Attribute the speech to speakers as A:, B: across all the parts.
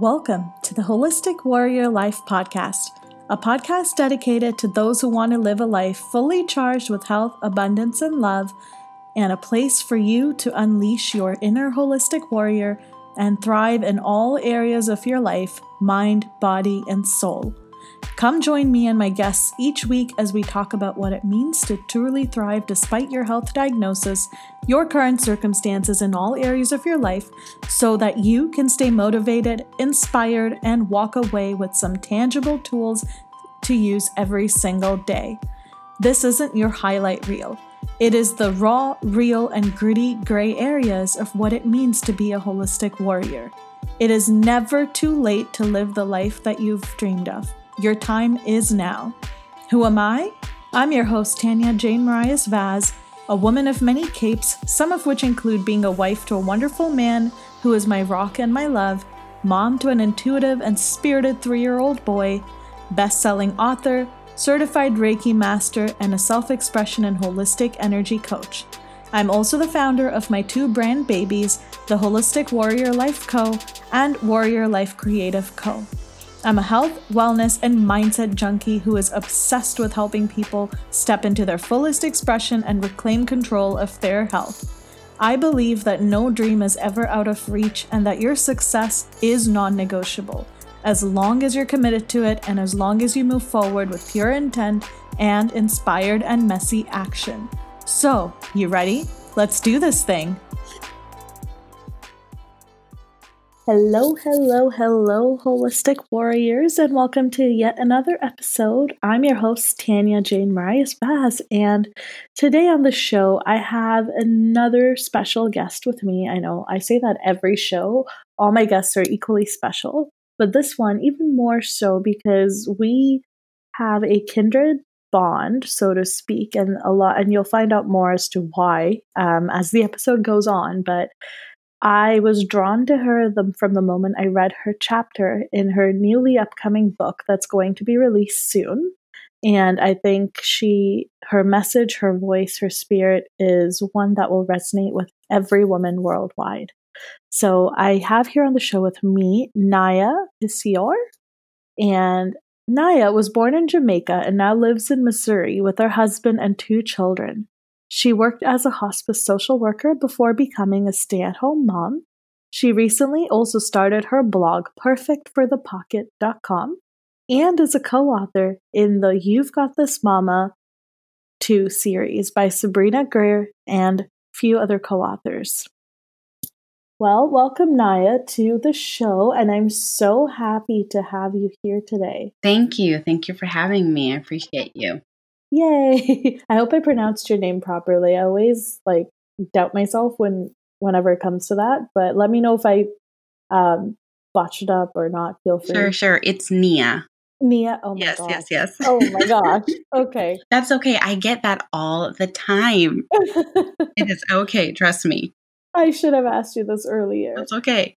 A: Welcome to the Holistic Warrior Life Podcast, a podcast dedicated to those who want to live a life fully charged with health, abundance, and love, and a place for you to unleash your inner holistic warrior and thrive in all areas of your life mind, body, and soul. Come join me and my guests each week as we talk about what it means to truly thrive despite your health diagnosis, your current circumstances in all areas of your life, so that you can stay motivated, inspired, and walk away with some tangible tools to use every single day. This isn't your highlight reel. It is the raw, real, and gritty gray areas of what it means to be a holistic warrior. It is never too late to live the life that you've dreamed of. Your time is now. Who am I? I'm your host, Tanya Jane Marias Vaz, a woman of many capes, some of which include being a wife to a wonderful man who is my rock and my love, mom to an intuitive and spirited three year old boy, best selling author, certified Reiki master, and a self expression and holistic energy coach. I'm also the founder of my two brand babies, the Holistic Warrior Life Co. and Warrior Life Creative Co. I'm a health, wellness, and mindset junkie who is obsessed with helping people step into their fullest expression and reclaim control of their health. I believe that no dream is ever out of reach and that your success is non negotiable, as long as you're committed to it and as long as you move forward with pure intent and inspired and messy action. So, you ready? Let's do this thing. Hello, hello, hello, holistic warriors, and welcome to yet another episode. I'm your host, Tanya Jane Marias Vaz, and today on the show, I have another special guest with me. I know I say that every show, all my guests are equally special, but this one, even more so because we have a kindred bond, so to speak, and a lot, and you'll find out more as to why um, as the episode goes on, but I was drawn to her the, from the moment I read her chapter in her newly upcoming book that's going to be released soon. And I think she, her message, her voice, her spirit is one that will resonate with every woman worldwide. So I have here on the show with me Naya Pycior. And Naya was born in Jamaica and now lives in Missouri with her husband and two children. She worked as a hospice social worker before becoming a stay at home mom. She recently also started her blog, perfectforthepocket.com, and is a co author in the You've Got This Mama Too series by Sabrina Greer and few other co authors. Well, welcome, Naya, to the show, and I'm so happy to have you here today.
B: Thank you. Thank you for having me. I appreciate you.
A: Yay! I hope I pronounced your name properly. I always like doubt myself when whenever it comes to that, but let me know if I um botched it up or not. Feel free.
B: Sure, sure. It's Nia.
A: Nia. Oh my
B: yes,
A: gosh.
B: yes, yes.
A: Oh my gosh. Okay.
B: That's okay. I get that all the time. it is okay. Trust me.
A: I should have asked you this earlier.
B: It's okay.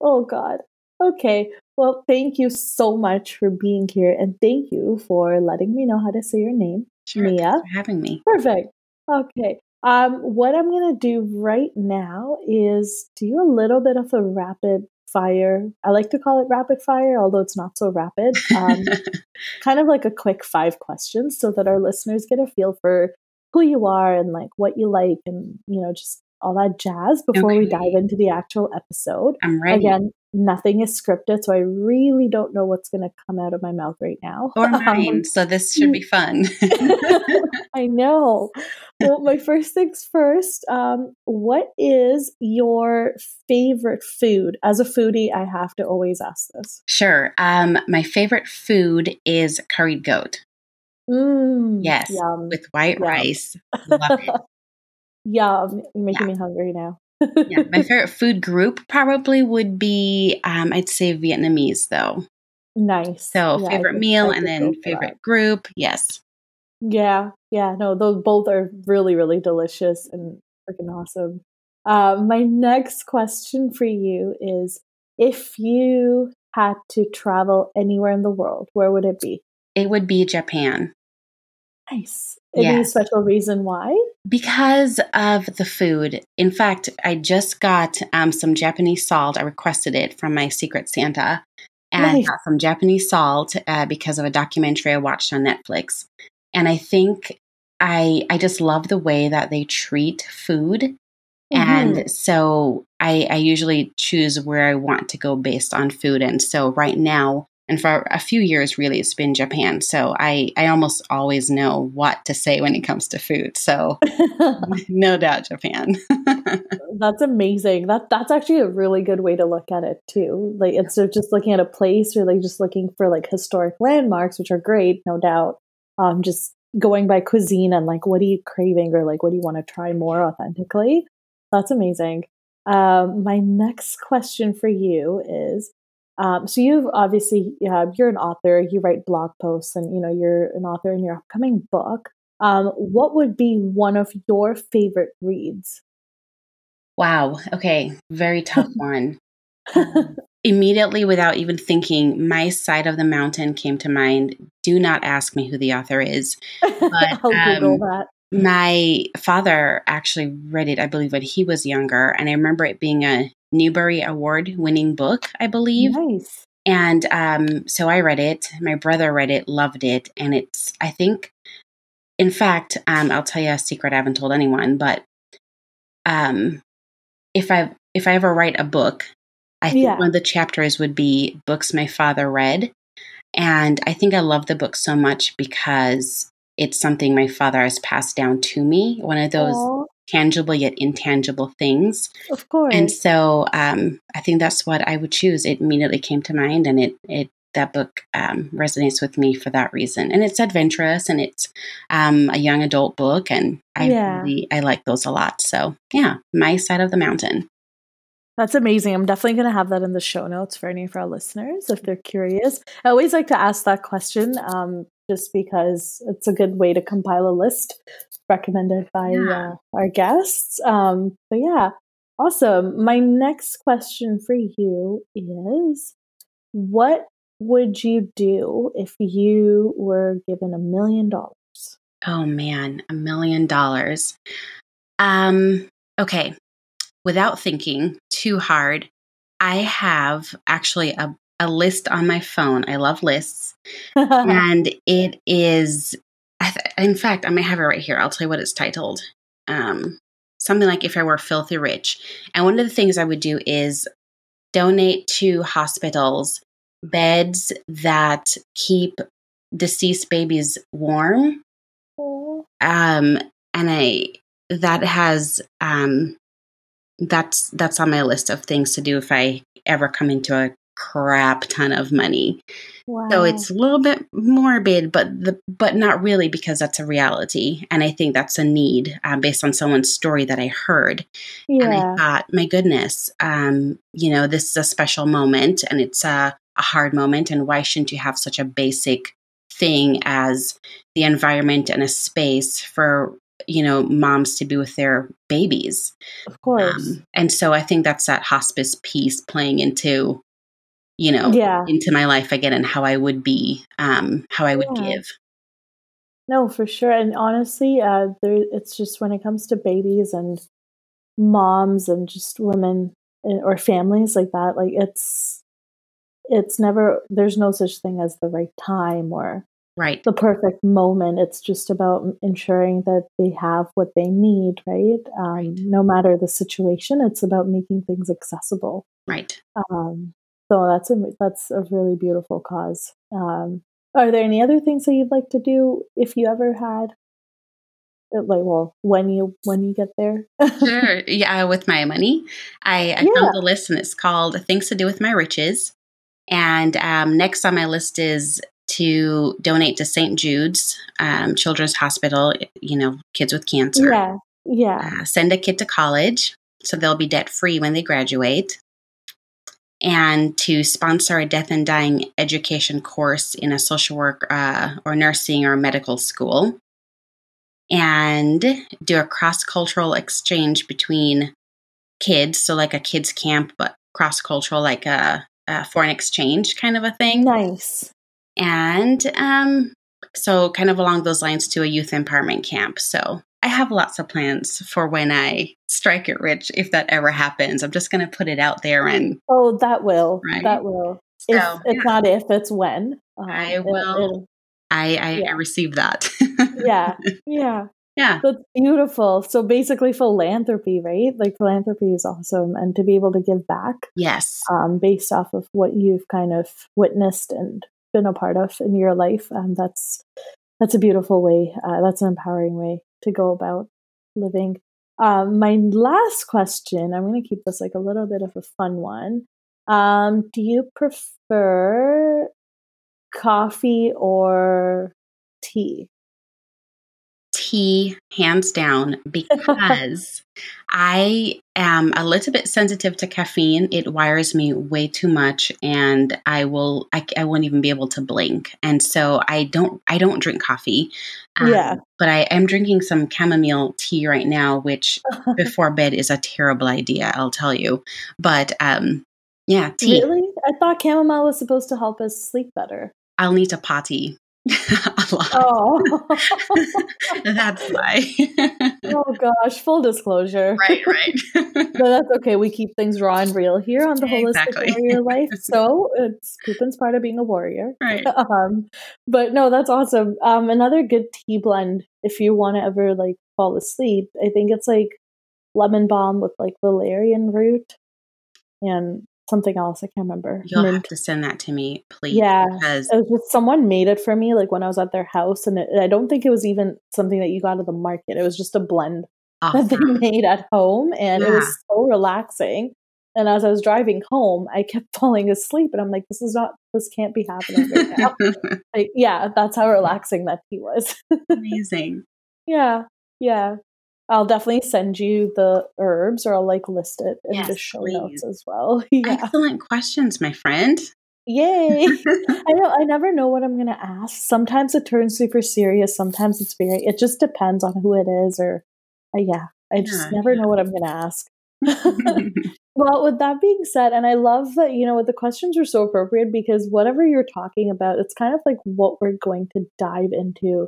A: Oh God. Okay. Well, thank you so much for being here and thank you for letting me know how to say your name.
B: Sure.
A: Nia.
B: thanks for having me.
A: Perfect. Okay. Um, what I'm going to do right now is do a little bit of a rapid fire. I like to call it rapid fire, although it's not so rapid. Um, kind of like a quick five questions so that our listeners get a feel for who you are and like what you like and, you know, just all that jazz before we dive into the actual episode.
B: I'm ready.
A: Again, nothing is scripted, so I really don't know what's going to come out of my mouth right now.
B: or
A: Um,
B: mine. so this should be fun.
A: I know. Well, my first things first. Um, what is your favorite food? As a foodie, I have to always ask this.
B: sure. Um, my favorite food is curried goat.
A: Mm,
B: Yes,
A: Yum.
B: with white
A: Yum.
B: rice. Love it.
A: Yum. You're making
B: Yeah.
A: me hungry now.
B: Yeah, my favorite food group probably would be, um, I'd say Vietnamese though.
A: nice.
B: So
A: Yeah,
B: favorite meal and then favorite
A: that.
B: group. Yes.
A: Yeah, yeah. No, those both are really, really delicious and freaking awesome. Uh, my next question for you is: If you had to travel anywhere in the world, where would it be?
B: It would be Japan.
A: Nice. Any
B: Yes.
A: special reason why?
B: Because of the food. In fact, I just got um, some Japanese salt. I requested it from my Secret Santa. And
A: Nice.
B: got some Japanese salt uh, because of a documentary I watched on Netflix. And I think I I just love the way that they treat food.
A: Mhm.
B: And so I, I usually choose where I want to go based on food. And so right now, and for a few years, really, it's been Japan. So I, I almost always know what to say when it comes to food. So no doubt, Japan.
A: that's amazing. That that's actually a really good way to look at it too. Like instead of just looking at a place or like just looking for like historic landmarks, which are great, no doubt. Um, just going by cuisine and like what are you craving or like what do you want to try more authentically. That's amazing. Um, my next question for you is um, so you've obviously uh, you're an author you write blog posts and you know you're an author in your upcoming book um, what would be one of your favorite reads
B: wow. Okay. Very tough one. Immediately, without even thinking, my side of the mountain came to mind. Do not ask me who the author is.
A: I'll Google
B: um,
A: that.
B: My father actually read it, I believe, when he was younger. And I remember it being a Newbery Award winning book, I believe.
A: Nice.
B: And um, so I read it. My brother read it, loved it. And it's, I think, in fact, um, I'll tell you a secret I haven't told anyone, but um, if I if I ever write a book, I think
A: Yeah.
B: one of the chapters would be books my father read. And I think I love the book so much because it's something my father has passed down to me, one of those
A: Aw,
B: tangible yet intangible things.
A: of course.
B: And so um, I think that's what I would choose. It immediately came to mind, and it it that book um, resonates with me for that reason. And it's adventurous, and it's um, a young adult book, and I
A: Yeah.
B: really I like those a lot. So yeah, my side of the mountain.
A: That's amazing. I'm definitely going to have that in the show notes for any of our listeners if they're curious. I always like to ask that question um, just because it's a good way to compile a list recommended by
B: Yeah.
A: uh, our guests. Um, but yeah, awesome. My next question for you is what would you do if you were given a million dollars?
B: Oh man, a million dollars. Um, okay. Without thinking too hard, I have actually a, a list on my phone. I love lists. and it is, in fact, I may have it right here. I'll tell you what it's titled. Um, something like If I Were Filthy Rich. And one of the things I would do is donate to hospitals beds that keep deceased babies warm um and i that has um that's that's on my list of things to do if i ever come into a crap ton of money
A: wow.
B: so it's a little bit morbid but the but not really because that's a reality and i think that's a need um, based on someone's story that i heard and. I thought, my goodness, um, you know, this is a special moment and it's a, a hard moment. And why shouldn't you have such a basic thing as the environment and a space for, you know, moms to be with their babies?
A: Of course.
B: Um, and so I think that's that hospice piece playing into, you know,
A: yeah.
B: into my life again and how I would be, um, how I would
A: Yeah.
B: give.
A: No, for sure. And honestly, uh, there, it's just when it comes to babies and moms and just women uh, or families like that, like it's it's never there's no such thing as the right time or
B: Right.
A: the perfect moment. It's just about ensuring that they have what they need, right? Um,
B: Right.
A: No matter the situation, it's about making things accessible.
B: Right.
A: Um, so that's a that's a really beautiful cause. Um, are there any other things that you'd like to do if you ever had, uh, like, well, when you when you get there?
B: Sure. Yeah, with my money. I, I
A: Yeah.
B: found the list and it's called Things to Do with My Riches. And um, next on my list is to donate to St. Jude's um, Children's Hospital, you know, kids with cancer.
A: yeah, yeah,
B: Uh, send a kid to college so they'll be debt free when they graduate. And to sponsor a death and dying education course in a social work uh, or nursing or medical school. And do a cross cultural exchange between kids. So, like a kids' camp, but cross cultural, like a, a foreign exchange kind of a thing
A: nice.
B: and um so kind of along those lines to a youth empowerment camp. So I have lots of plans for when I strike it rich, if that ever happens. I'm just going to put it out there and.
A: Oh, that will. Right? That will. So, if, it's not if, it's when.
B: Um, I will. It, I, I, yeah. I received that.
A: yeah. Yeah.
B: Yeah.
A: That's beautiful. So basically philanthropy, right? Like philanthropy is awesome and to be able to give back.
B: Yes.
A: Um, based off of what you've kind of witnessed and been a part of in your life. Um, that's that's a beautiful way. Uh, that's an empowering way to go about living. Um, my last question, I'm going to keep this like a little bit of a fun one. Um, do you prefer coffee or tea?
B: Tea hands down because I am a little bit sensitive to caffeine. It wires me way too much and I will I, I won't even be able to blink. And so I don't I don't drink coffee.
A: Um, yeah.
B: But I am drinking some chamomile tea right now, which before bed is a terrible idea, I'll tell you. But um yeah, tea.
A: Really? I thought chamomile was supposed to help us sleep better.
B: I'll need a potty a lot. Oh. that's why.
A: oh gosh, full disclosure.
B: Right, right.
A: but that's okay. We keep things raw and real here on the holistic exactly. warrior life. So it's pooping's part of being a warrior.
B: Right.
A: Um, but no, that's awesome. Um, another good tea blend if you want to ever like fall asleep. I think it's like lemon balm with like valerian root and something else. I can't remember.
B: You'll Mint. have to send that to me, please.
A: Yeah, because it was just someone made it for me, like when I was at their house, and it, I don't think it was even something that you got at the market. It was just a blend awesome. that they made at home, and yeah. it was so relaxing. And as I was driving home, I kept falling asleep, and I'm like, "This is not. This can't be happening right now." like, yeah, that's how relaxing that tea was.
B: Amazing.
A: Yeah, yeah. I'll definitely send you the herbs or I'll like list it in yes, the show please. notes as well.
B: yeah. Excellent questions, my friend.
A: Yay. I know I never know what I'm gonna ask. Sometimes it turns super serious, sometimes it's very it just depends on who it is or uh, yeah. I just yeah, never yeah. know what I'm gonna ask. well, with that being said, and I love that, you know, what, the questions are so appropriate because whatever you're talking about, it's kind of like what we're going to dive into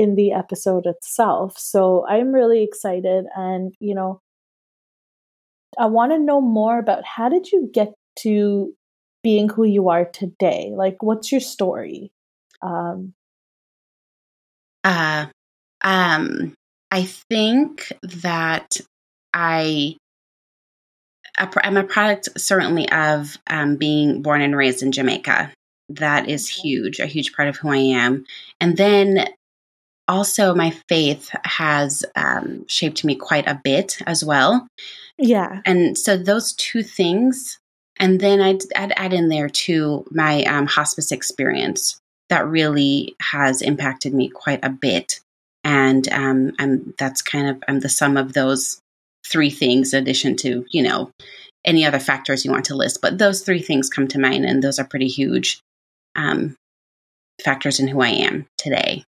A: in the episode itself. So I'm really excited. And, you know, I want to know more about how did you get to being who you are today? Like, what's your story? Um,
B: uh, um, I think that I I'm a product certainly of um, being born and raised in Jamaica. That is huge, a huge part of who I am. And then also my faith has um, shaped me quite a bit as well.
A: Yeah.
B: And so those two things, and then I'd, I'd add in there too my um, hospice experience that really has impacted me quite a bit. And um, I'm, that's kind of I'm the sum of those three things, in addition to you know any other factors you want to list. But those three things come to mind, and those are pretty huge um, factors in who I am today.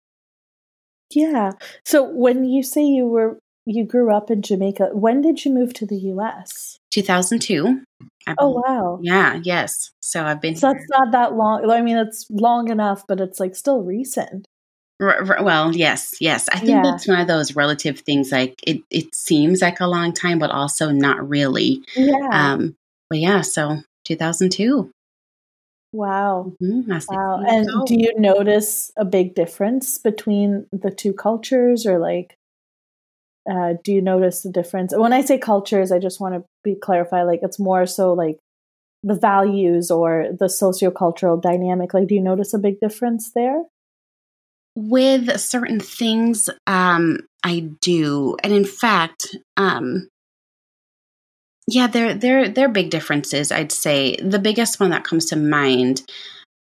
A: Yeah. So when you say you were you grew up in Jamaica, when did you move to the US?
B: 2002.
A: oh wow.
B: Yeah, yes. So I've been
A: So here. that's not that long. I mean, it's long enough, but it's like still recent.
B: R- r- well, yes, yes. I think yeah. that's one of those relative things. Like it, it seems like a long time, but also not really.
A: Yeah.
B: Um, but yeah, so 2002.
A: Wow. Mm-hmm. Wow. And do you notice a big difference between the two cultures or like uh, do you notice the difference? When I say cultures, I just want to be clarify like it's more so like the values or the sociocultural dynamic. Like do you notice a big difference there?
B: With certain things, um, I do. And in fact, um, yeah, there there there are big differences. I'd say the biggest one that comes to mind.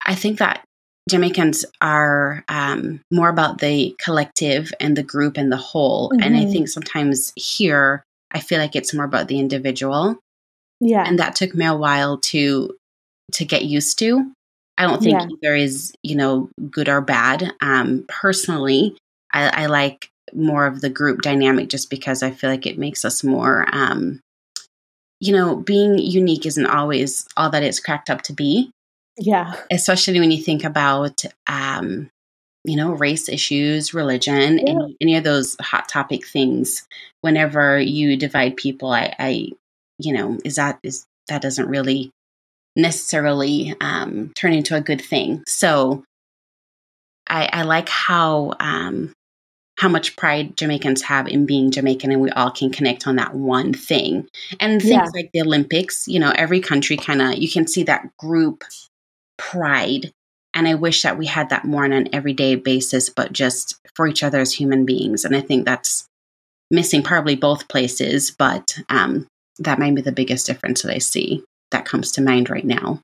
B: I think that Jamaicans are um, more about the collective and the group and the whole, mm-hmm. and I mm-hmm. think sometimes here I feel like it's more about the individual.
A: Yeah,
B: and that took me a while to to get used to. I don't think yeah. either is you know good or bad. Um, personally, I, I like more of the group dynamic just because I feel like it makes us more um, you know, being unique isn't always all that it's cracked up to be.
A: Yeah.
B: Especially when you think about um, you know, race issues, religion, yeah. any, any of those hot topic things. Whenever you divide people, I, I, you know, is that is that doesn't really necessarily um, turn into a good thing. So I, I like how um, how much pride Jamaicans have in being Jamaican, and we all can connect on that one thing. And things yeah. like the Olympics, you know, every country kind of you can see that group pride. And I wish that we had that more on an everyday basis, but just for each other as human beings. And I think that's missing probably both places, but um, that might be the biggest difference that I see that comes to mind right now.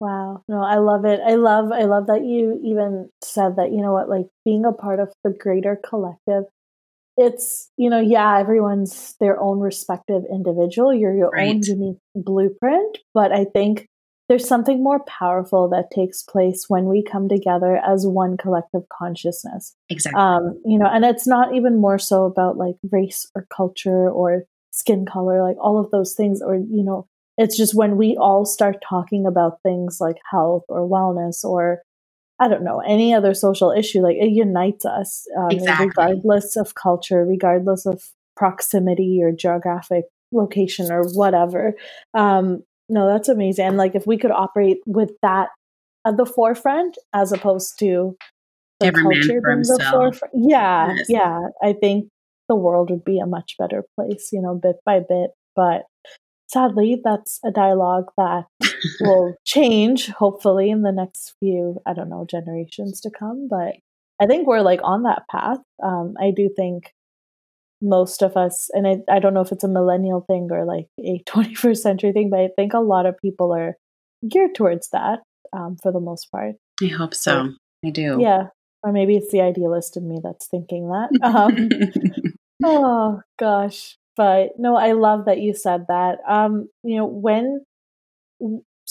A: Wow. No, I love it. I love I love that you even said that, you know what, like being a part of the greater collective. It's, you know, yeah, everyone's their own respective individual. You're your right. own unique blueprint, but I think there's something more powerful that takes place when we come together as one collective consciousness.
B: Exactly.
A: Um, you know, and it's not even more so about like race or culture or skin color, like all of those things, or you know, it's just when we all start talking about things like health or wellness or I don't know, any other social issue, like it unites us, um, exactly. regardless of culture, regardless of proximity or geographic location or whatever. Um, no, that's amazing. And like if we could operate with that at the forefront as opposed to
B: the Every culture being the forefront.
A: Yeah, yes. yeah. I think the world would be a much better place, you know, bit by bit. But sadly, that's a dialogue that will change, hopefully, in the next few, I don't know, generations to come. But I think we're like on that path. Um, I do think most of us, and I, I don't know if it's a millennial thing or like a 21st century thing, but I think a lot of people are geared towards that um, for the most part.
B: I hope so. I do.
A: Yeah. Or maybe it's the idealist in me that's thinking that. Um, oh, gosh. But no, I love that you said that. Um, you know, when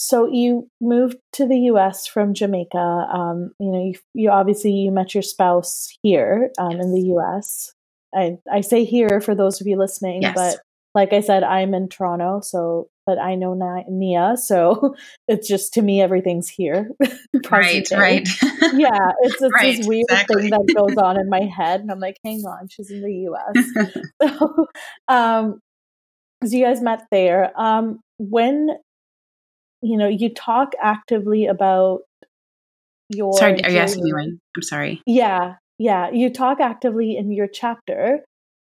A: so you moved to the U.S. from Jamaica. Um, you know, you, you, obviously you met your spouse here um, yes. in the U.S. I I say here for those of you listening, yes. but like I said, I'm in Toronto, so but I know Nia, so it's just to me everything's here.
B: right, right.
A: yeah, it's, it's right, this weird exactly. thing that goes on in my head, and I'm like, hang on, she's in the U.S. so, um, so you guys met there. Um, when you know you talk actively about your.
B: Sorry, are you asking me when? I'm sorry.
A: Yeah, yeah, you talk actively in your chapter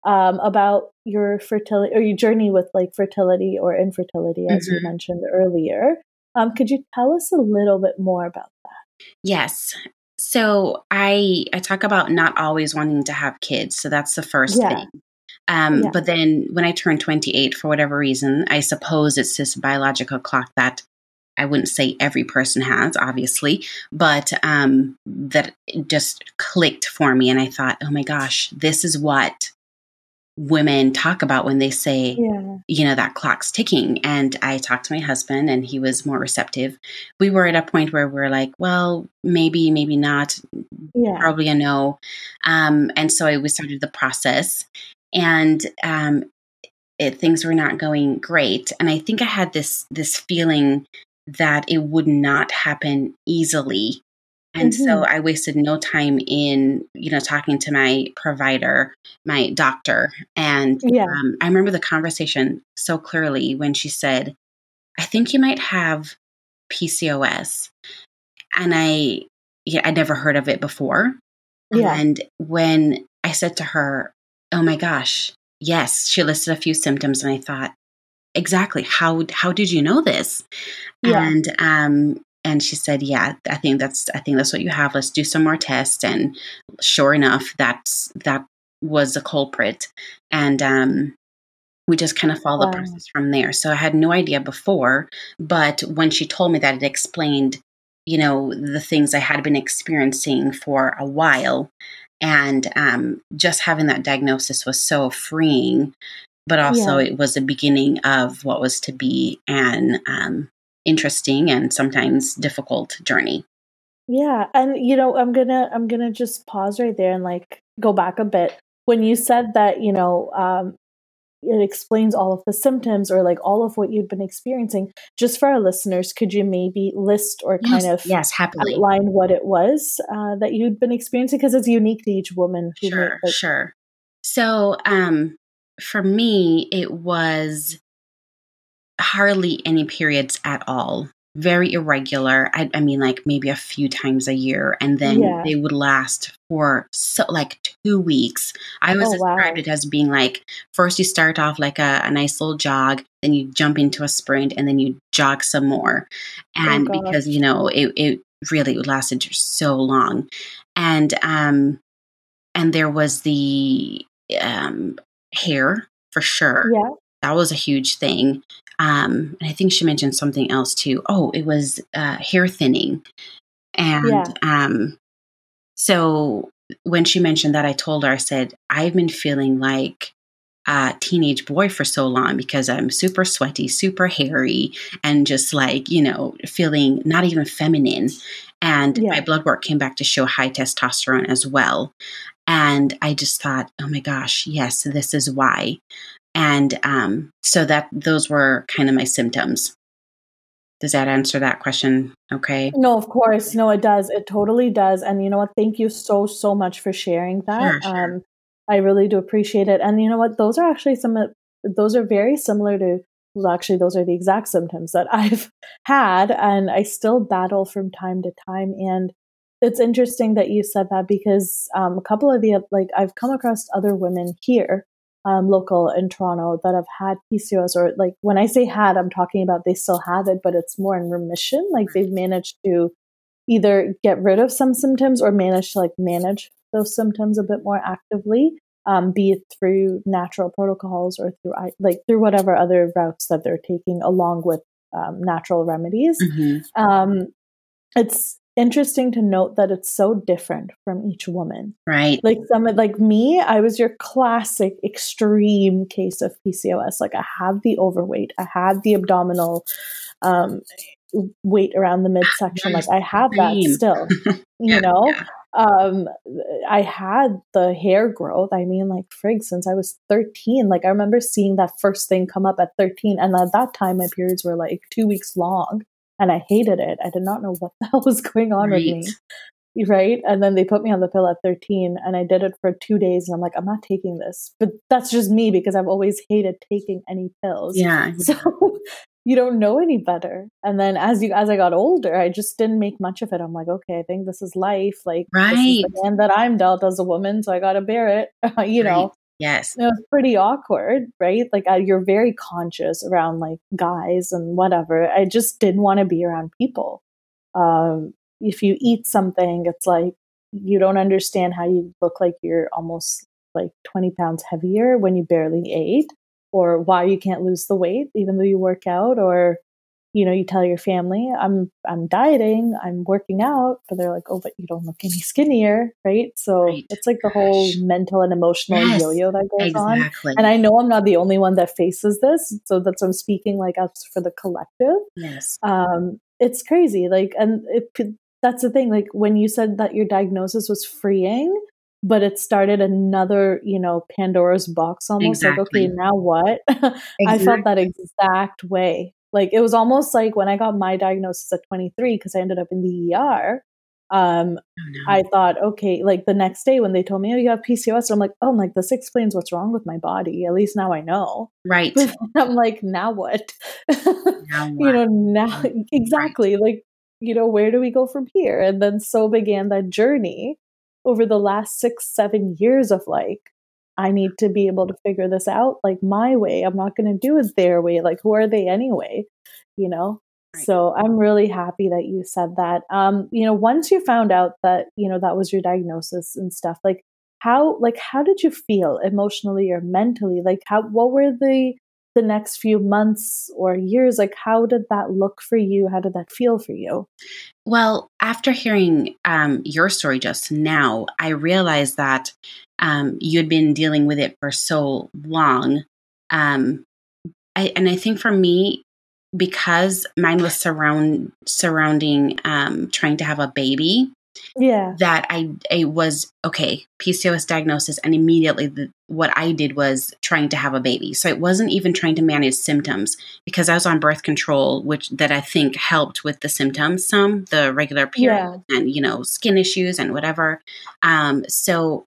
A: um, about your fertility or your journey with like fertility or infertility, as mm-hmm. you mentioned earlier. Um, could you tell us a little bit more about that?
B: Yes. So I I talk about not always wanting to have kids. So that's the first yeah. thing. Um, yeah. But then when I turned 28, for whatever reason, I suppose it's this biological clock that I wouldn't say every person has, obviously, but um, that just clicked for me. And I thought, oh my gosh, this is what women talk about when they say, yeah. you know, that clock's ticking. And I talked to my husband and he was more receptive. We were at a point where we are like, well, maybe, maybe not, yeah. probably a no. Um, and so we started the process. And um, it, things were not going great and i think i had this this feeling that it would not happen easily. And mm-hmm. so I wasted no time in, you know, talking to my provider, my doctor. And yeah. um, I remember the conversation so clearly when she said, I think you might have PCOS. And I, yeah, I'd never heard of it before. Yeah. And when I said to her, Oh my gosh, yes, she listed a few symptoms. And I thought, exactly how how did you know this yeah. and um and she said yeah i think that's i think that's what you have. Let's do some more tests. And sure enough that's that was a culprit. And um we just kind of followed wow. the process from there. So i had no idea before but when she told me that it explained you know the things i had been experiencing for a while. And um, just having that diagnosis was so freeing but also yeah. it was a beginning of what was to be. An um, interesting and sometimes difficult journey.
A: Yeah, and you know, I'm gonna I'm gonna just pause right there and like go back a bit when you said that you know um, it explains all of the symptoms or like all of what you'd been experiencing. Just for our listeners, could you maybe list or kind of
B: yes, happily.
A: outline what it was uh, that you'd been experiencing? Because it's unique to each woman.
B: Sure, like, sure. So, um, for me, it was hardly any periods at all very irregular. I, I, mean, like maybe a few times a year, and then yeah. they would last for so like two weeks. I was oh, described wow. it as being like first you start off like a, a, nice little jog, then you jump into a sprint, and then you jog some more. Oh, and oh, because you know it, it really lasted so long, and um, and there was the um hair for sure.
A: Yeah
B: that was a huge thing. Um, and I think she mentioned something else too. Oh, it was uh, hair thinning. And yeah. um, so when she mentioned that, I told her, I said, I've been feeling like a teenage boy for so long because I'm super sweaty, super hairy, and just like, you know, feeling not even feminine. And yeah. my blood work came back to show high testosterone as well. And I just thought, oh my gosh, yes, this is why. And um, so that those were kind of my symptoms. Does that answer that question? Okay.
A: No, of course. No, it does. It totally does. And you know what? Thank you so, so much for sharing that. Sure, sure. Um, I really do appreciate it. And you know what? Those are actually some, of those are very similar to, well, actually, those are the exact symptoms that I've had and I still battle from time to time. And it's interesting that you said that because um, a couple of the, like, I've come across other women here um, local in Toronto that have had PCOS, or like when I say had, I'm talking about they still have it, but it's more in remission. Like they've managed to either get rid of some symptoms or manage to like manage those symptoms a bit more actively, um, be it through natural protocols or through like through whatever other routes that they're taking along with um, natural remedies. Mm-hmm. Um, it's interesting to note that it's so different from each woman.
B: Right.
A: Like some like me, I was your classic extreme case of PCOS. Like I have the overweight, I had the abdominal um weight around the midsection. Like I have that still. you yeah, know? Yeah. Um I had the hair growth. I mean like frig since I was 13. Like I remember seeing that first thing come up at 13 and at that time my periods were like 2 weeks long and I hated it. I did not know what the hell was going on right. with me. Right. And then they put me on the pill at 13 and I did it for two days and I'm like, I'm not taking this. But that's just me because I've always hated taking any pills.
B: Yeah.
A: So you don't know any better. And then as you as I got older, I just didn't make much of it. I'm like, okay, I think this is life. Like
B: right. this
A: is the hand that I'm dealt as a woman, so I gotta bear it. you right.
B: Yes.
A: It was pretty awkward, right? Like you're very conscious around like guys and whatever. I just didn't want to be around people. Um, if you eat something, it's like you don't understand how you look like you're almost like 20 pounds heavier when you barely ate, or why you can't lose the weight even though you work out, or you know, you tell your family, I'm I'm dieting, I'm working out, but they're like, oh, but you don't look any skinnier, right? So right. it's like the whole mental and emotional yes, yo-yo that goes exactly. on. And I know I'm not the only one that faces this, so that's what I'm speaking like as for the collective.
B: Yes,
A: um, it's crazy. Like, and it, that's the thing. Like when you said that your diagnosis was freeing, but it started another, you know, Pandora's box almost. Exactly. Like, okay, now what? Exactly. I felt that exact way like it was almost like when I got my diagnosis at 23 because I ended up in the ER. Um, oh, no. I thought, okay, like the next day when they told me, oh, you have PCOS, I'm like, oh, I'm like this explains what's wrong with my body. At least now I know.
B: Right.
A: I'm like, now what? Now what? you know, now exactly. Right. Like, you know, where do we go from here? And then so began that journey over the last six, seven years of like, I need to be able to figure this out like my way. I'm not going to do it their way. Like, who are they anyway? You know? Right. So I'm really happy that you said that. Um, you know, once you found out that, you know, that was your diagnosis and stuff, like how, like, how did you feel emotionally or mentally? Like, how, what were the, the next few months or years like how did that look for you? How did that feel for you?
B: Well after hearing um, your story just now i realized that um, you had been dealing with it for so long. Um, I, and i think for me because mine was surround surrounding um, trying to have a baby
A: yeah.
B: that I, I was okay pcos diagnosis and immediately the, what i did was trying to have a baby. So it wasn't even trying to manage symptoms because i was on birth control which that i think helped with the symptoms some the regular period yeah. and you know skin issues and whatever. Um, so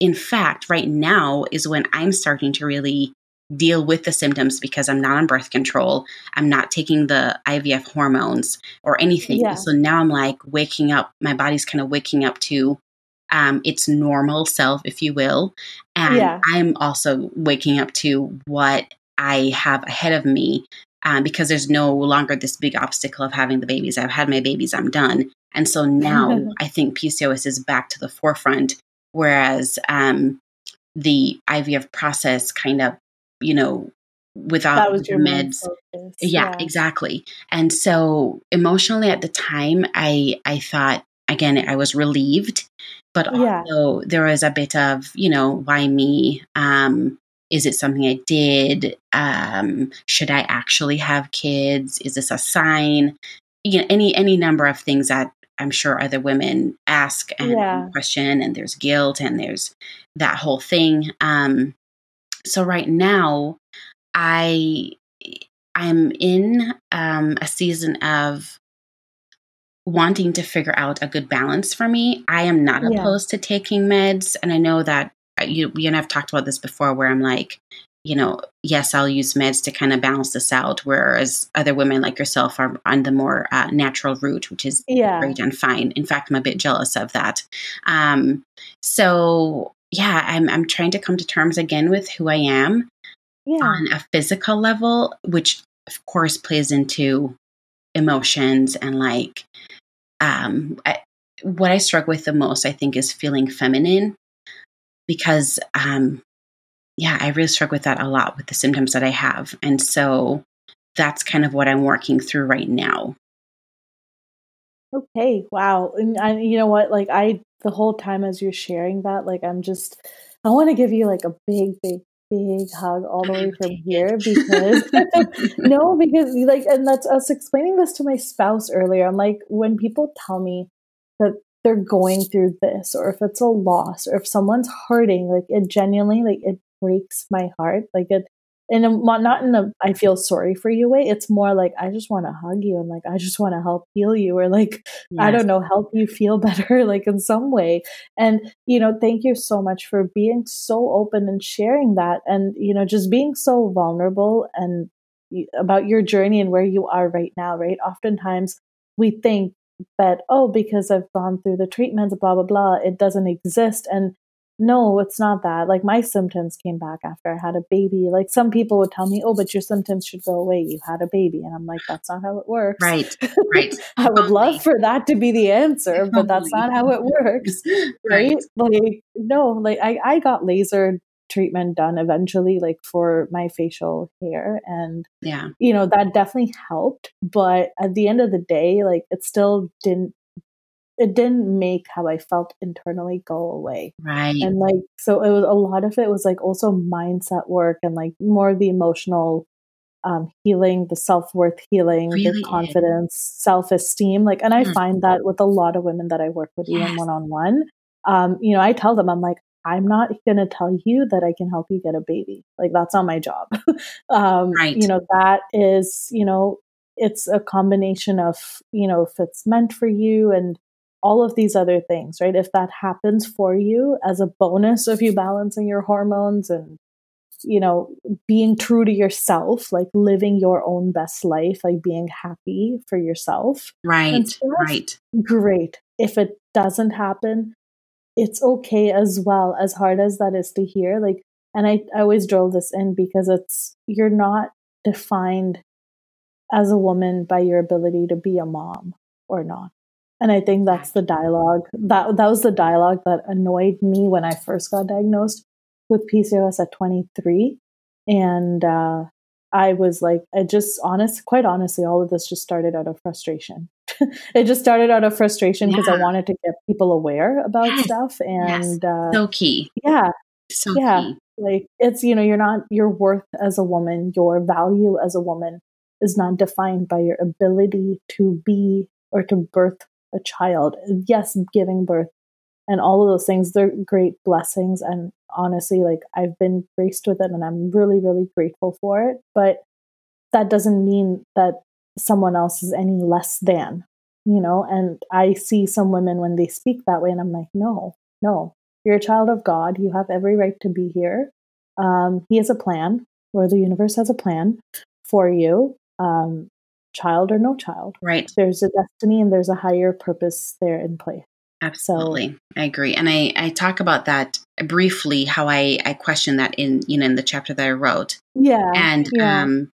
B: in fact right now is when i'm starting to really deal with the symptoms because I'm not on birth control. I'm not taking the IVF hormones or anything. Yeah. So now I'm like waking up, my body's kind of waking up to um, its normal self, if you will. And yeah. I'm also waking up to what I have ahead of me um, because there's no longer this big obstacle of having the babies. I've had my babies, I'm done. And so now I think PCOS is back to the forefront, whereas um, the IVF process kind of you know, without
A: that was your
B: meds. Yeah, yeah, exactly. And so emotionally at the time, I I thought again I was relieved, but also yeah. there was a bit of you know why me. Um, is it something I did? Um, should I actually have kids? Is this a sign? You know, any any number of things that I'm sure other women ask and yeah. question, and there's guilt and there's that whole thing. Um, so right now, I I'm in um, a season of wanting to figure out a good balance for me. I am not yeah. opposed to taking meds, and I know that uh, you, you and I've talked about this before, where I'm like, you know, yes, I'll use meds to kind of balance this out, whereas other women like yourself are on the more uh, natural route, which is yeah. great and fine. In fact, I'm a bit jealous of that. Um, so yeah, I'm I'm trying to come to terms again with who I am yeah. on a physical level, which of course plays into emotions and like um I, what I struggle with the most I think is feeling feminine because um yeah, I really struggle with that a lot with the symptoms that I have. And so that's kind of what I'm working through right now.
A: Okay, wow. And, and you know what? Like I the whole time as you're sharing that, like I'm just, I want to give you like a big, big, big hug all the way from here because no, because like, and that's us explaining this to my spouse earlier. I'm like, when people tell me that they're going through this, or if it's a loss, or if someone's hurting, like it genuinely, like it breaks my heart. Like it, in a not in a I feel sorry for you way. It's more like I just want to hug you and like I just want to help heal you or like yes. I don't know help you feel better like in some way. And you know, thank you so much for being so open and sharing that and you know just being so vulnerable and about your journey and where you are right now, right? Oftentimes we think that oh because I've gone through the treatments blah blah blah it doesn't exist and no, it's not that. Like my symptoms came back after I had a baby. Like some people would tell me, oh, but your symptoms should go away. You had a baby. And I'm like, that's not how it works.
B: Right. Right.
A: I would love for that to be the answer, but that's not how it works. right? right? Like, no, like I, I got laser treatment done eventually, like for my facial hair. And,
B: yeah,
A: you know, that definitely helped. But at the end of the day, like it still didn't it didn't make how I felt internally go away.
B: Right.
A: And like so it was a lot of it was like also mindset work and like more the emotional um, healing, the self worth healing, really the confidence, self esteem. Like, and I mm. find that with a lot of women that I work with, yes. even one on one. Um, you know, I tell them, I'm like, I'm not going to tell you that I can help you get a baby. Like, that's not my job. um, right. You know, that is, you know, it's a combination of, you know, if it's meant for you and all of these other things, right? If that happens for you as a bonus of you balancing your hormones and, you know, being true to yourself, like living your own best life, like being happy for yourself.
B: Right. Right.
A: Great. If it doesn't happen, it's okay as well, as hard as that is to hear. Like, and I, I always drove this in because it's, you're not defined as a woman by your ability to be a mom or not. And I think that's the dialogue that that was the dialogue that annoyed me when I first got diagnosed with PCOS at 23. And uh, I was like, I just honest, quite honestly, all of this just started out of frustration. it just started out of frustration because yeah. I wanted to get people aware about yes. stuff. And yes. uh,
B: so key.
A: Yeah.
B: So
A: yeah.
B: Key.
A: Like it's, you know, you're not, your worth as a woman, your value as a woman is not defined by your ability to be or to birth a child. Yes, giving birth and all of those things, they're great blessings. And honestly, like I've been graced with it and I'm really, really grateful for it. But that doesn't mean that someone else is any less than, you know? And I see some women when they speak that way, and I'm like, no, no, you're a child of God. You have every right to be here. Um, he has a plan, or the universe has a plan for you. Um, child or no child.
B: Right.
A: There's a destiny and there's a higher purpose there in play.
B: Absolutely. So, I agree. And I, I talk about that briefly, how I, I question that in, you know, in the chapter that I wrote.
A: Yeah.
B: And,
A: yeah.
B: um,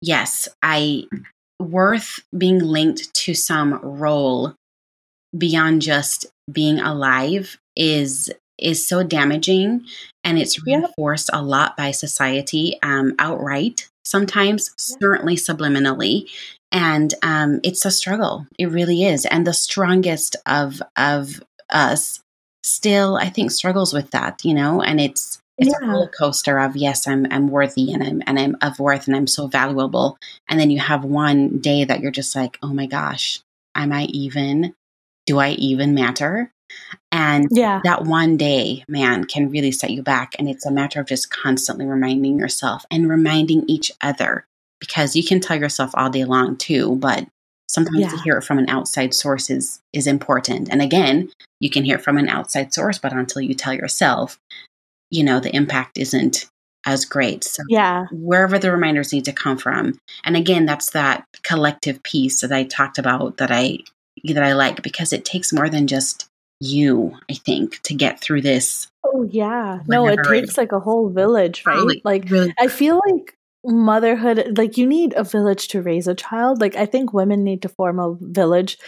B: yes, I, worth being linked to some role beyond just being alive is is so damaging and it's reinforced yep. a lot by society um, outright sometimes certainly subliminally. And um, it's a struggle. It really is. And the strongest of of us still i think struggles with that you know? And it's it's yeah. a roller coaster of yes i'm i'm worthy and i'm and i'm of worth and i'm so valuable. And then you have one day that you're just like oh my gosh am i even do i even matter and
A: yeah.
B: that one day, man, can really set you back. And it's a matter of just constantly reminding yourself and reminding each other because you can tell yourself all day long too, but sometimes yeah. to hear it from an outside source is, is important. And again, you can hear it from an outside source, but until you tell yourself, you know, the impact isn't as great. So
A: yeah,
B: wherever the reminders need to come from. And again, that's that collective piece that I talked about that I that I like because it takes more than just you, I think, to get through this.
A: Oh yeah. No, it takes like a whole village, right? Really, like really. I feel like motherhood like you need a village to raise a child. Like I think women need to form a village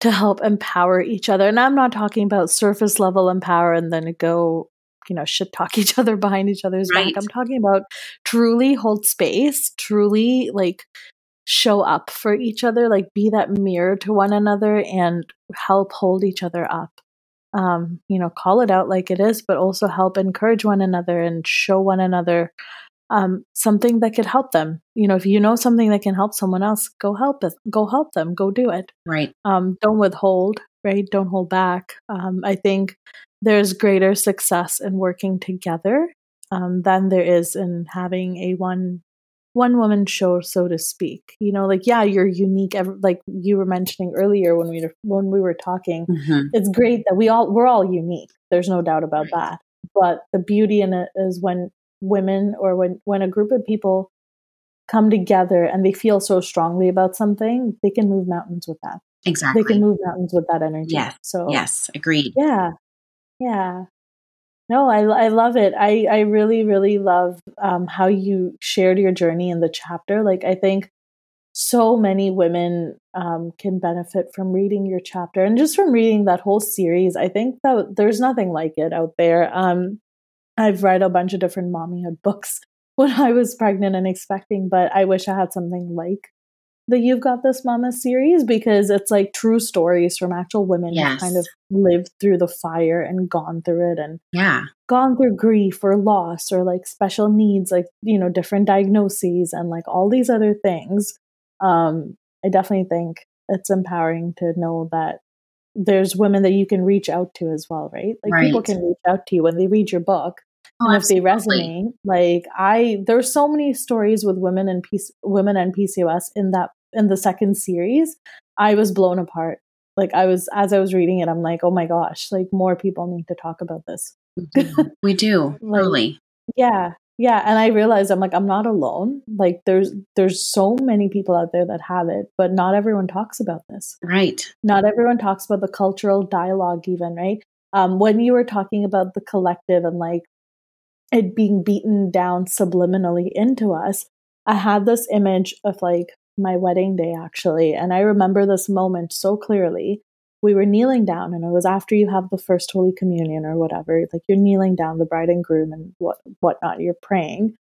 A: to help empower each other. And I'm not talking about surface level empower and then go you know shit talk each other behind each other's right. back i'm talking about truly hold space truly like show up for each other like be that mirror to one another and help hold each other up um, you know, call it out like it is, but also help encourage one another and show one another um, something that could help them. You know, if you know something that can help someone else, go help it. Go help them. Go do it.
B: Right.
A: Um, don't withhold. Right. Don't hold back. Um, I think there's greater success in working together um, than there is in having a one one woman show, so to speak. You know, like yeah, you're unique. Like you were mentioning earlier when we were, when we were talking, mm-hmm. it's great that we all we're all unique. There's no doubt about that. But the beauty in it is when women or when when a group of people come together and they feel so strongly about something, they can move mountains with that.
B: Exactly.
A: They can move mountains with that energy.
B: Yes. So yes, agreed.
A: Yeah. Yeah. No, I, I love it. I, I really, really love um, how you shared your journey in the chapter. Like, I think so many women um, can benefit from reading your chapter and just from reading that whole series. I think that there's nothing like it out there. Um, I've read a bunch of different mommyhood books when I was pregnant and expecting, but I wish I had something like the You've Got This Mama series because it's like true stories from actual women yes. who kind of lived through the fire and gone through it and
B: yeah.
A: gone through grief or loss or like special needs like you know different diagnoses and like all these other things. Um i definitely think it's empowering to know that there's women that you can reach out to as well right? Like right. people can reach out to you when they read your book Oh, and if they resonate, like I, there's so many stories with women and peace, women and PCOS in that in the second series. I was blown apart. Like I was as I was reading it, I'm like, oh my gosh, like more people need to talk about this.
B: we do, like, really.
A: Yeah, yeah. And I realized I'm like, I'm not alone. Like there's there's so many people out there that have it, but not everyone talks about this.
B: Right.
A: Not everyone talks about the cultural dialogue, even right. Um, when you were talking about the collective and like it being beaten down subliminally into us, I had this image of like my wedding day actually. And I remember this moment so clearly. We were kneeling down, and it was after you have the first Holy Communion or whatever. Like you're kneeling down, the bride and groom, and what whatnot. You're praying,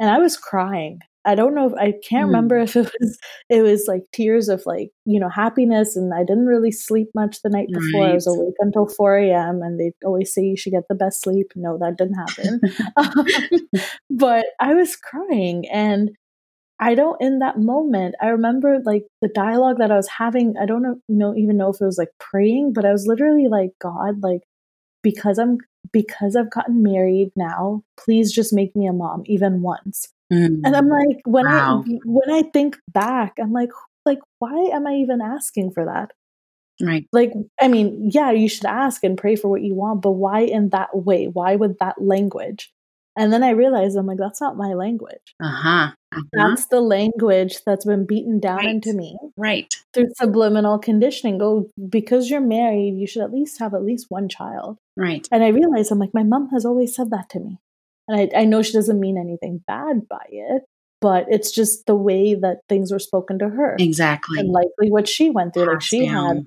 A: and I was crying. I don't know if I can't mm. remember if it was it was like tears of like you know happiness, and I didn't really sleep much the night before. Right. I was awake until four a.m. and they always say you should get the best sleep. No, that didn't happen. but I was crying, and I don't in that moment. I remember like the dialogue that I was having. I don't know, know even know if it was like praying, but I was literally like, God, like because I'm because I've gotten married now, please just make me a mom even once. Mm. And I'm like, when wow. I when I think back, I'm like, like why am I even asking for that?
B: Right.
A: Like, I mean, yeah, you should ask and pray for what you want, but why in that way? Why with that language? And then I realized I'm like, that's not my language.
B: Uh-huh. Uh-huh.
A: That's the language that's been beaten down
B: right.
A: into me.
B: Right.
A: Through subliminal conditioning. Go because you're married, you should at least have at least one child.
B: Right.
A: And I realized I'm like, my mom has always said that to me. And I, I know she doesn't mean anything bad by it, but it's just the way that things were spoken to her.
B: Exactly.
A: And likely what she went through. Passed like she down. had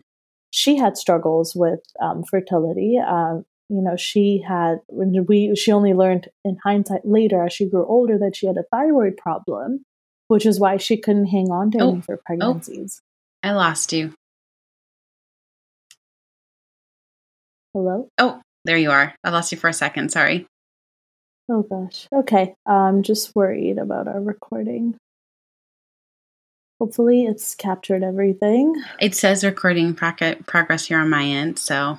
A: she had struggles with um, fertility. Uh, you know, she had when we she only learned in hindsight later as she grew older that she had a thyroid problem, which is why she couldn't hang on to oh, any of her oh. pregnancies.
B: Oh, I lost you.
A: Hello?
B: Oh, there you are. I lost you for a second. Sorry.
A: Oh gosh. Okay. I'm just worried about our recording. Hopefully, it's captured everything.
B: It says recording progress here on my end, so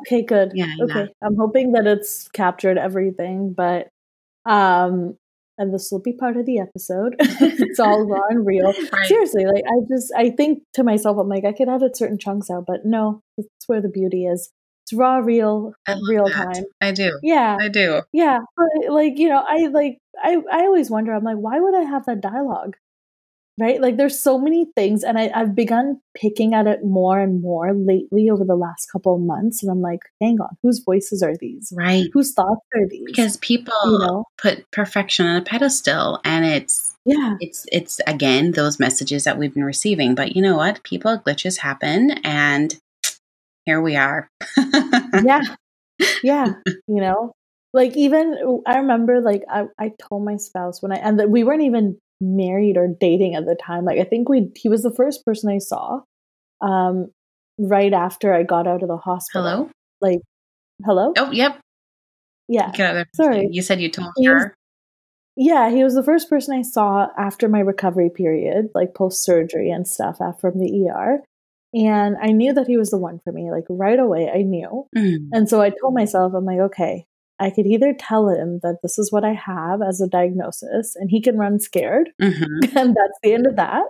A: Okay, good. Yeah. Okay. I'm hoping that it's captured everything, but um and this will be part of the episode. it's all raw and real. Right. Seriously, like I just I think to myself, I'm like, I could edit certain chunks out, but no, that's where the beauty is. It's raw, real, real
B: that.
A: time.
B: I do.
A: Yeah.
B: I do.
A: Yeah. But like, you know, I like I, I always wonder, I'm like, why would I have that dialogue? Right? Like there's so many things, and I, I've begun picking at it more and more lately over the last couple of months. And I'm like, hang on, whose voices are these?
B: Right.
A: Whose thoughts are these?
B: Because people you know? put perfection on a pedestal, and it's
A: yeah,
B: it's it's again those messages that we've been receiving. But you know what? People glitches happen, and here we are.
A: yeah, yeah. You know, like even I remember like I, I told my spouse when I and that we weren't even married or dating at the time. Like I think we he was the first person I saw um right after I got out of the hospital.
B: Hello?
A: Like hello?
B: Oh, yep.
A: Yeah. Sorry.
B: You said you told he her. Was,
A: yeah, he was the first person I saw after my recovery period, like post surgery and stuff from the ER. And I knew that he was the one for me. Like right away, I knew. Mm. And so I told myself, I'm like, okay, I could either tell him that this is what I have as a diagnosis and he can run scared mm-hmm. and that's the end of that.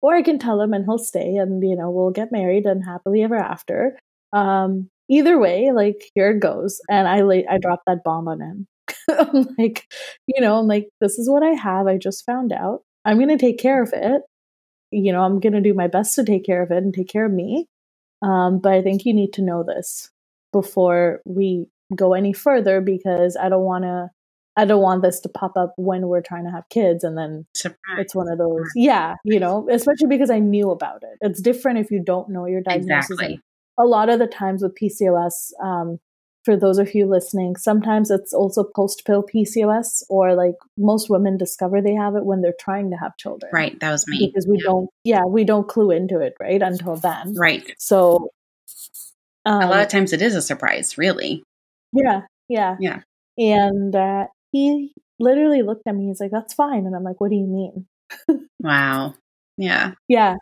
A: Or I can tell him and he'll stay and, you know, we'll get married and happily ever after. Um, either way, like here it goes. And I I dropped that bomb on him. I'm like, you know, I'm like, this is what I have. I just found out. I'm going to take care of it. You know, I'm going to do my best to take care of it and take care of me. Um, but I think you need to know this before we go any further because I don't want to I don't want this to pop up when we're trying to have kids and then
B: Surprise.
A: it's one of those yeah, you know, especially because I knew about it. It's different if you don't know your diagnosis.
B: Exactly.
A: A lot of the times with PCOS, um, for those of you listening, sometimes it's also post pill PCOS, or like most women discover they have it when they're trying to have children.
B: Right, that was me.
A: Because we yeah. don't, yeah, we don't clue into it, right, until then.
B: Right.
A: So
B: um, a lot of um, times it is a surprise, really.
A: Yeah, yeah,
B: yeah.
A: And uh, he literally looked at me. He's like, "That's fine," and I'm like, "What do you mean?"
B: wow. Yeah.
A: Yeah.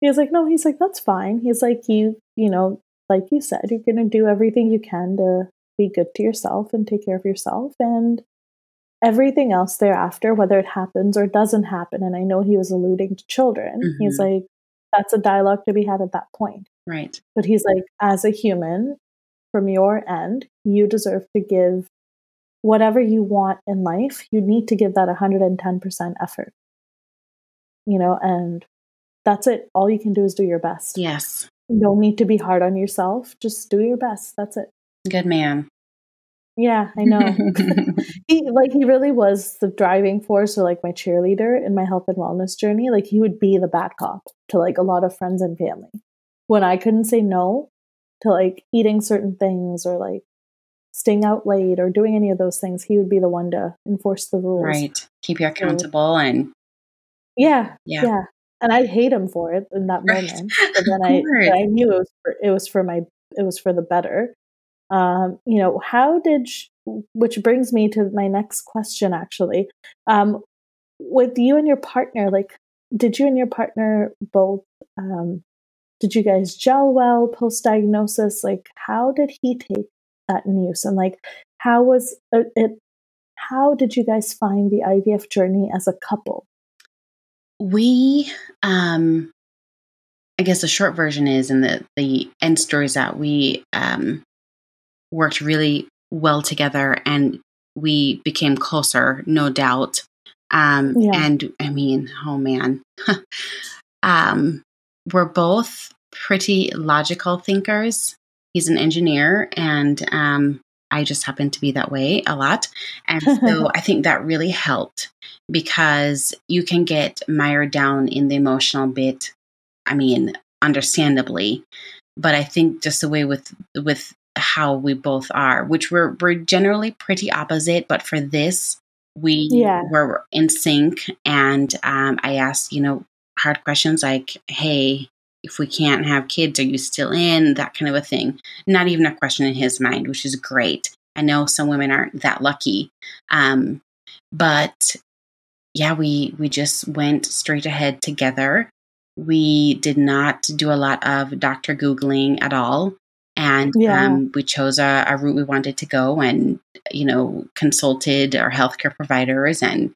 A: He was like, "No." He's like, "That's fine." He's like, "You, you know, like you said, you're gonna do everything you can to be good to yourself and take care of yourself, and everything else thereafter, whether it happens or doesn't happen." And I know he was alluding to children. Mm-hmm. He's like, "That's a dialogue to be had at that point."
B: Right.
A: But he's like, as a human, from your end, you deserve to give whatever you want in life. You need to give that 110% effort. You know, and that's it. All you can do is do your best.
B: Yes.
A: You don't need to be hard on yourself. Just do your best. That's it.
B: Good man.
A: Yeah, I know. he like he really was the driving force or like my cheerleader in my health and wellness journey. Like he would be the bad cop to like a lot of friends and family. When I couldn't say no, to like eating certain things or like staying out late or doing any of those things, he would be the one to enforce the rules.
B: Right. Keep you accountable so, and
A: yeah, yeah, yeah. And I hate him for it in that right. moment. But then I, I knew it was for, it was for my it was for the better. Um, you know, how did which brings me to my next question actually. Um, with you and your partner, like, did you and your partner both, um, did you guys gel well post diagnosis? Like, how did he take that news? And like, how was uh, it? How did you guys find the IVF journey as a couple?
B: We, um, I guess the short version is, and the the end story is that we um, worked really well together, and we became closer, no doubt. Um, yeah. And I mean, oh man, um, we're both pretty logical thinkers. He's an engineer, and um, I just happen to be that way a lot. And so I think that really helped because you can get mired down in the emotional bit. I mean, understandably, but I think just the way with with how we both are, which we're we're generally pretty opposite, but for this, we yeah. were in sync. And um, I asked, you know, hard questions like, "Hey, if we can't have kids, are you still in?" That kind of a thing. Not even a question in his mind, which is great. I know some women aren't that lucky, um, but yeah, we we just went straight ahead together. We did not do a lot of doctor googling at all and yeah. um, we chose a, a, route we wanted to go and you know consulted our healthcare providers and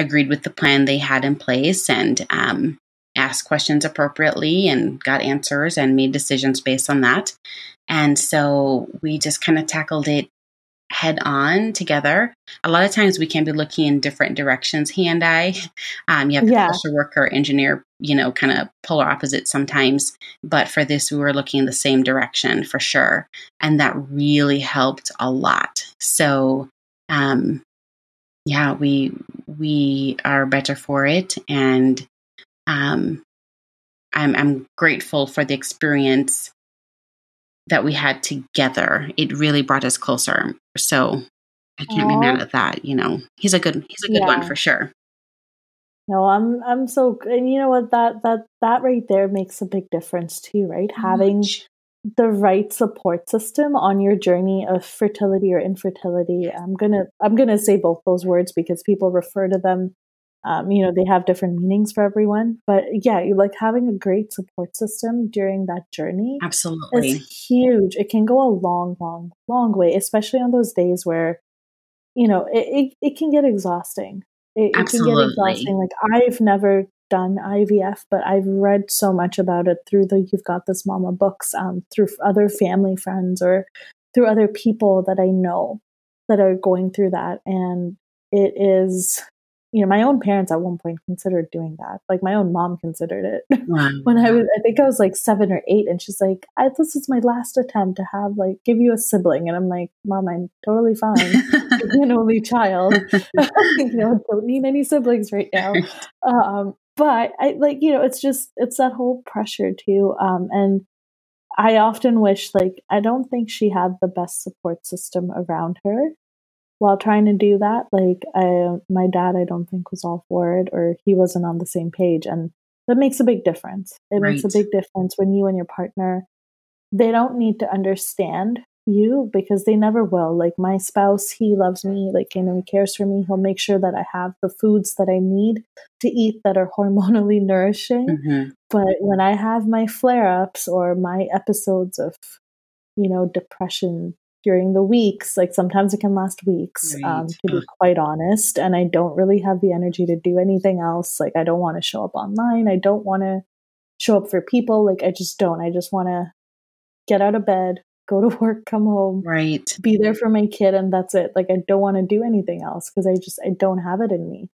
B: agreed with the plan they had in place and um, asked questions appropriately and got answers and made decisions based on that and so we just kind of tackled it head on together. A lot of times we can be looking in different directions, he and I. Um, you have the yeah. social worker, engineer, you know, kind of polar opposites sometimes. But for this, we were looking in the same direction for sure. And that really helped a lot. So, um, yeah, we we are better for it, and um, I'm I'm grateful for the experience that we had together. It really brought us closer. So I can't Aww. be mad at that. You know, he's a good he's a good yeah. one for sure.
A: No, I'm I'm so and you know what that that that right there makes a big difference too, right? Having the right support system on your journey of fertility or infertility. I'm gonna I'm gonna say both those words because people refer to them um, you know they have different meanings for everyone. But yeah you like having a great support system during that journey
B: absolutely.
A: is huge. It can go a long long long way especially on those days where you know it, it, it can get exhausting. It, it can get exhausting. Like i've never done ivf but i've read so much about it through the you've got this mama books um, through other family friends or through other people that i know that are going through that and it is you know, my own parents at one point considered doing that. Like my own mom considered it wow. when I was, I think I was like seven or eight, and she's like, "This is my last attempt to have like give you a sibling," and I'm like, "Mom, I'm totally fine. I'm an only child. you know, don't need any siblings right now." Um, but I like, you know, it's just it's that whole pressure too, um, and I often wish like I don't think she had the best support system around her while trying to do that, like I, my dad, I don't think was all for it, or he wasn't on the same page, and that makes a big difference. It right. makes a big difference when you and your partner, they don't need to understand you because they never will. Like my spouse, he loves me, like you know, he cares for me. He'll make sure that I have the foods that I need to eat that are hormonally nourishing. Mm-hmm. But when I have my flare ups or my episodes of, you know, depression, during the weeks. Like sometimes it can last weeks, right. um, to be quite honest. And I don't really have the energy to do anything else. Like I don't want to show up online. I don't want to show up for people. Like I just don't. I just want to get out of bed, go to work, come home,
B: right,
A: be there for my kid, and that's it. Like I don't want to do anything else because I just I don't have it in me.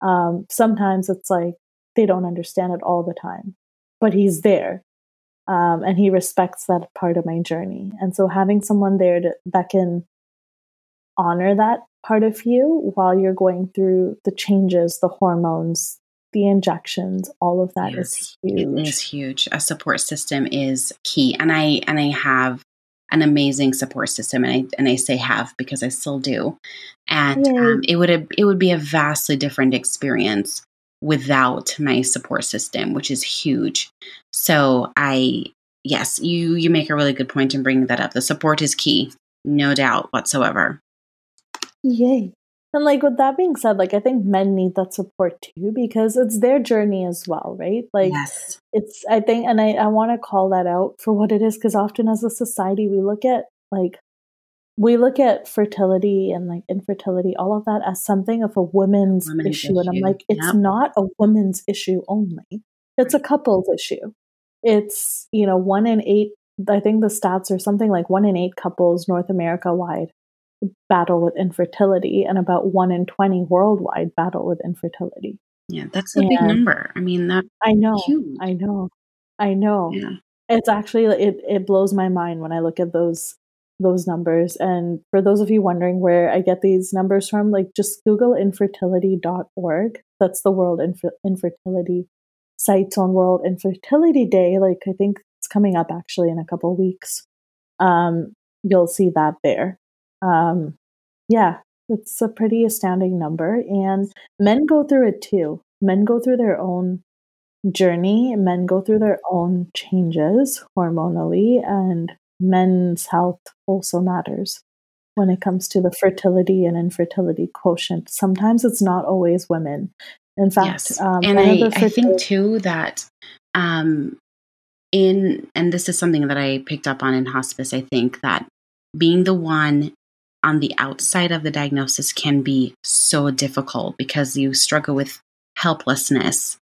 A: Um, sometimes it's like they don't understand it all the time, but he's there um, and he respects that part of my journey. And so having someone there to, that can honor that part of you while you're going through the changes, the hormones, the injections, all of that yes, is huge.
B: It is huge. A support system is key, and I and I have an amazing support system, and I and I say have because I still do, and um, it would it would be a vastly different experience without my support system, which is huge. So I yes, you you make a really good point in bringing that up. The support is key, no doubt whatsoever.
A: Yay. And like with that being said, like I think men need that support too because it's their journey as well, right? Like
B: yes.
A: it's I think and I, I want to call that out for what it is because often as a society we look at like we look at fertility and like infertility, all of that as something of a women's, women's issue. issue. And I'm like, it's yep. not a woman's issue only. It's a couple's issue. It's, you know, one in eight I think the stats are something like one in eight couples North America wide battle with infertility and about 1 in 20 worldwide battle with infertility.
B: Yeah, that's a and big number. I mean, that
A: I know.
B: Huge.
A: I know. I know.
B: Yeah.
A: It's actually it it blows my mind when I look at those those numbers and for those of you wondering where I get these numbers from, like just google infertility.org. That's the World Infer- Infertility sites on World Infertility Day. Like I think it's coming up actually in a couple weeks. Um, you'll see that there um, yeah, it's a pretty astounding number. And men go through it too. Men go through their own journey, men go through their own changes hormonally, and men's health also matters when it comes to the fertility and infertility quotient. Sometimes it's not always women. In fact,
B: yes. um, and I, I think too that um, in, and this is something that I picked up on in hospice, I think that being the one on the outside of the diagnosis can be so difficult because you struggle with helplessness.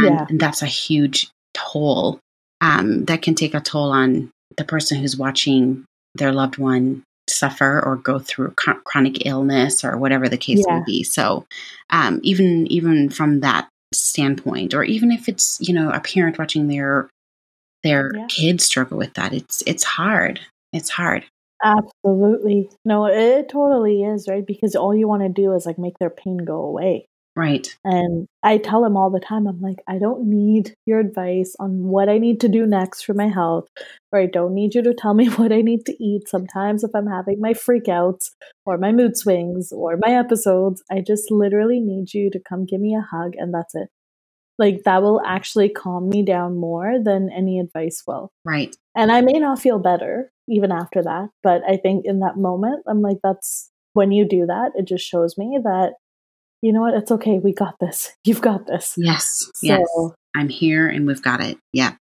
B: And, yeah. that's a huge toll um, that can take a toll on the person who's watching their loved one suffer or go through chronic illness or whatever the case yeah. may be. So um, even even from that standpoint, or even if it's you know a parent watching their their yeah. kids struggle with that, it's it's hard. It's hard.
A: Absolutely. No, it totally is, right? Because all you want to do is like make their pain go away.
B: Right.
A: And I tell them all the time, I'm like, I don't need your advice on what I need to do next for my health, or I don't need you to tell me what I need to eat. Sometimes, if I'm having my freakouts or my mood swings or my episodes, I just literally need you to come give me a hug, and that's it. Like, that will actually calm me down more than any advice will.
B: Right.
A: And I may not feel better even after that. But I think in that moment, I'm like, that's when you do that, it just shows me that, you know what, it's okay. We got this. You've got this.
B: Yes. So, yes. I'm here and we've got it. Yeah.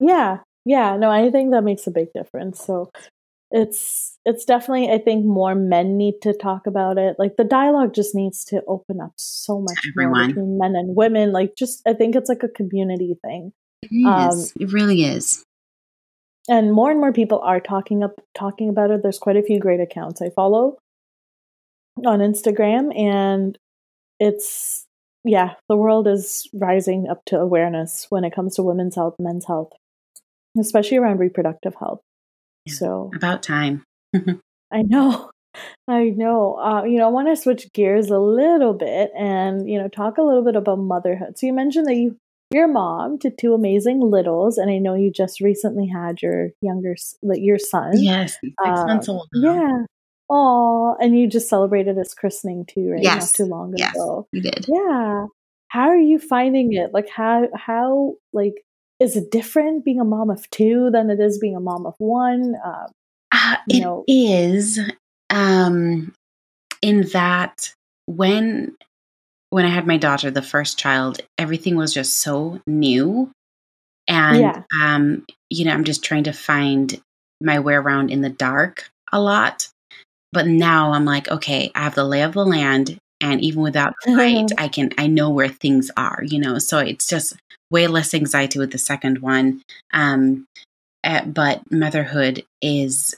A: Yeah. Yeah. No, I think that makes a big difference. So it's it's definitely I think more men need to talk about it. Like the dialogue just needs to open up so much more between men and women. Like just I think it's like a community thing.
B: It is. Um, it really is
A: and more and more people are talking up talking about it. There's quite a few great accounts i follow on instagram and it's yeah the world is rising up to awareness when it comes to women's health men's health especially around reproductive health. Yeah, so
B: about time.
A: I know. I know. Uh, you know i want to switch gears a little bit and you know talk a little bit about motherhood. So you mentioned that you your mom to two amazing littles, and I know you just recently had your younger, your son.
B: Yes, six um, months old.
A: Now. Yeah. Oh, and you just celebrated his christening too, right?
B: Yes.
A: Not too long
B: yes,
A: ago.
B: We did.
A: Yeah. How are you finding it? Like how how like is it different being a mom of two than it is being a mom of one?
B: Uh, uh, it know. is, um, in that when when I had my daughter, the first child, everything was just so new. And, yeah. um, you know, I'm just trying to find my way around in the dark a lot. But now I'm like, okay, I have the lay of the land. And even without the light, I can, I know where things are, you know? So it's just way less anxiety with the second one. Um, uh, but motherhood is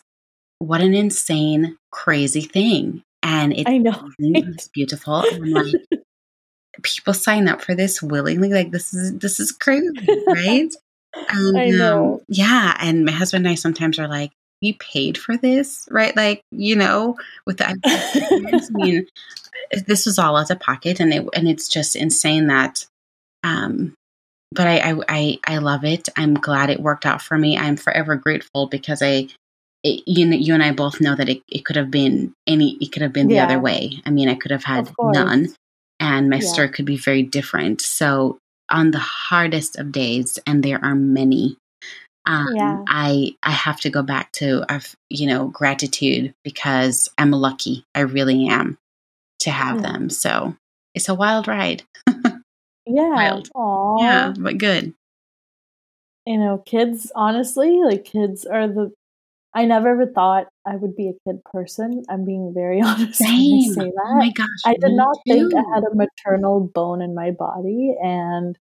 B: what an insane, crazy thing. And it's,
A: I know.
B: it's beautiful. And I'm like, people sign up for this willingly. Like this is this is crazy, right?
A: And, I know.
B: Um, yeah, and my husband and I sometimes are like, "We paid for this, right?" Like you know, with the I mean, this was all out of pocket, and it and it's just insane that. Um, but I, I I I love it. I'm glad it worked out for me. I'm forever grateful because I it, you know, you and I both know that it, it could have been any, it could have been the yeah. other way. I mean, I could have had none, and my yeah. story could be very different. So, on the hardest of days, and there are many, um, yeah. I I have to go back to uh, you know gratitude because I'm lucky. I really am. to have
A: Yeah.
B: them. So it's a wild ride.
A: Yeah.
B: Wild.
A: Aw.
B: Yeah, but good.
A: You know, kids, honestly, like kids are the. I never ever thought I would be a kid person. I'm being very honest when I
B: Same.
A: say
B: Oh my gosh.
A: I did not think I had a maternal bone in my body. And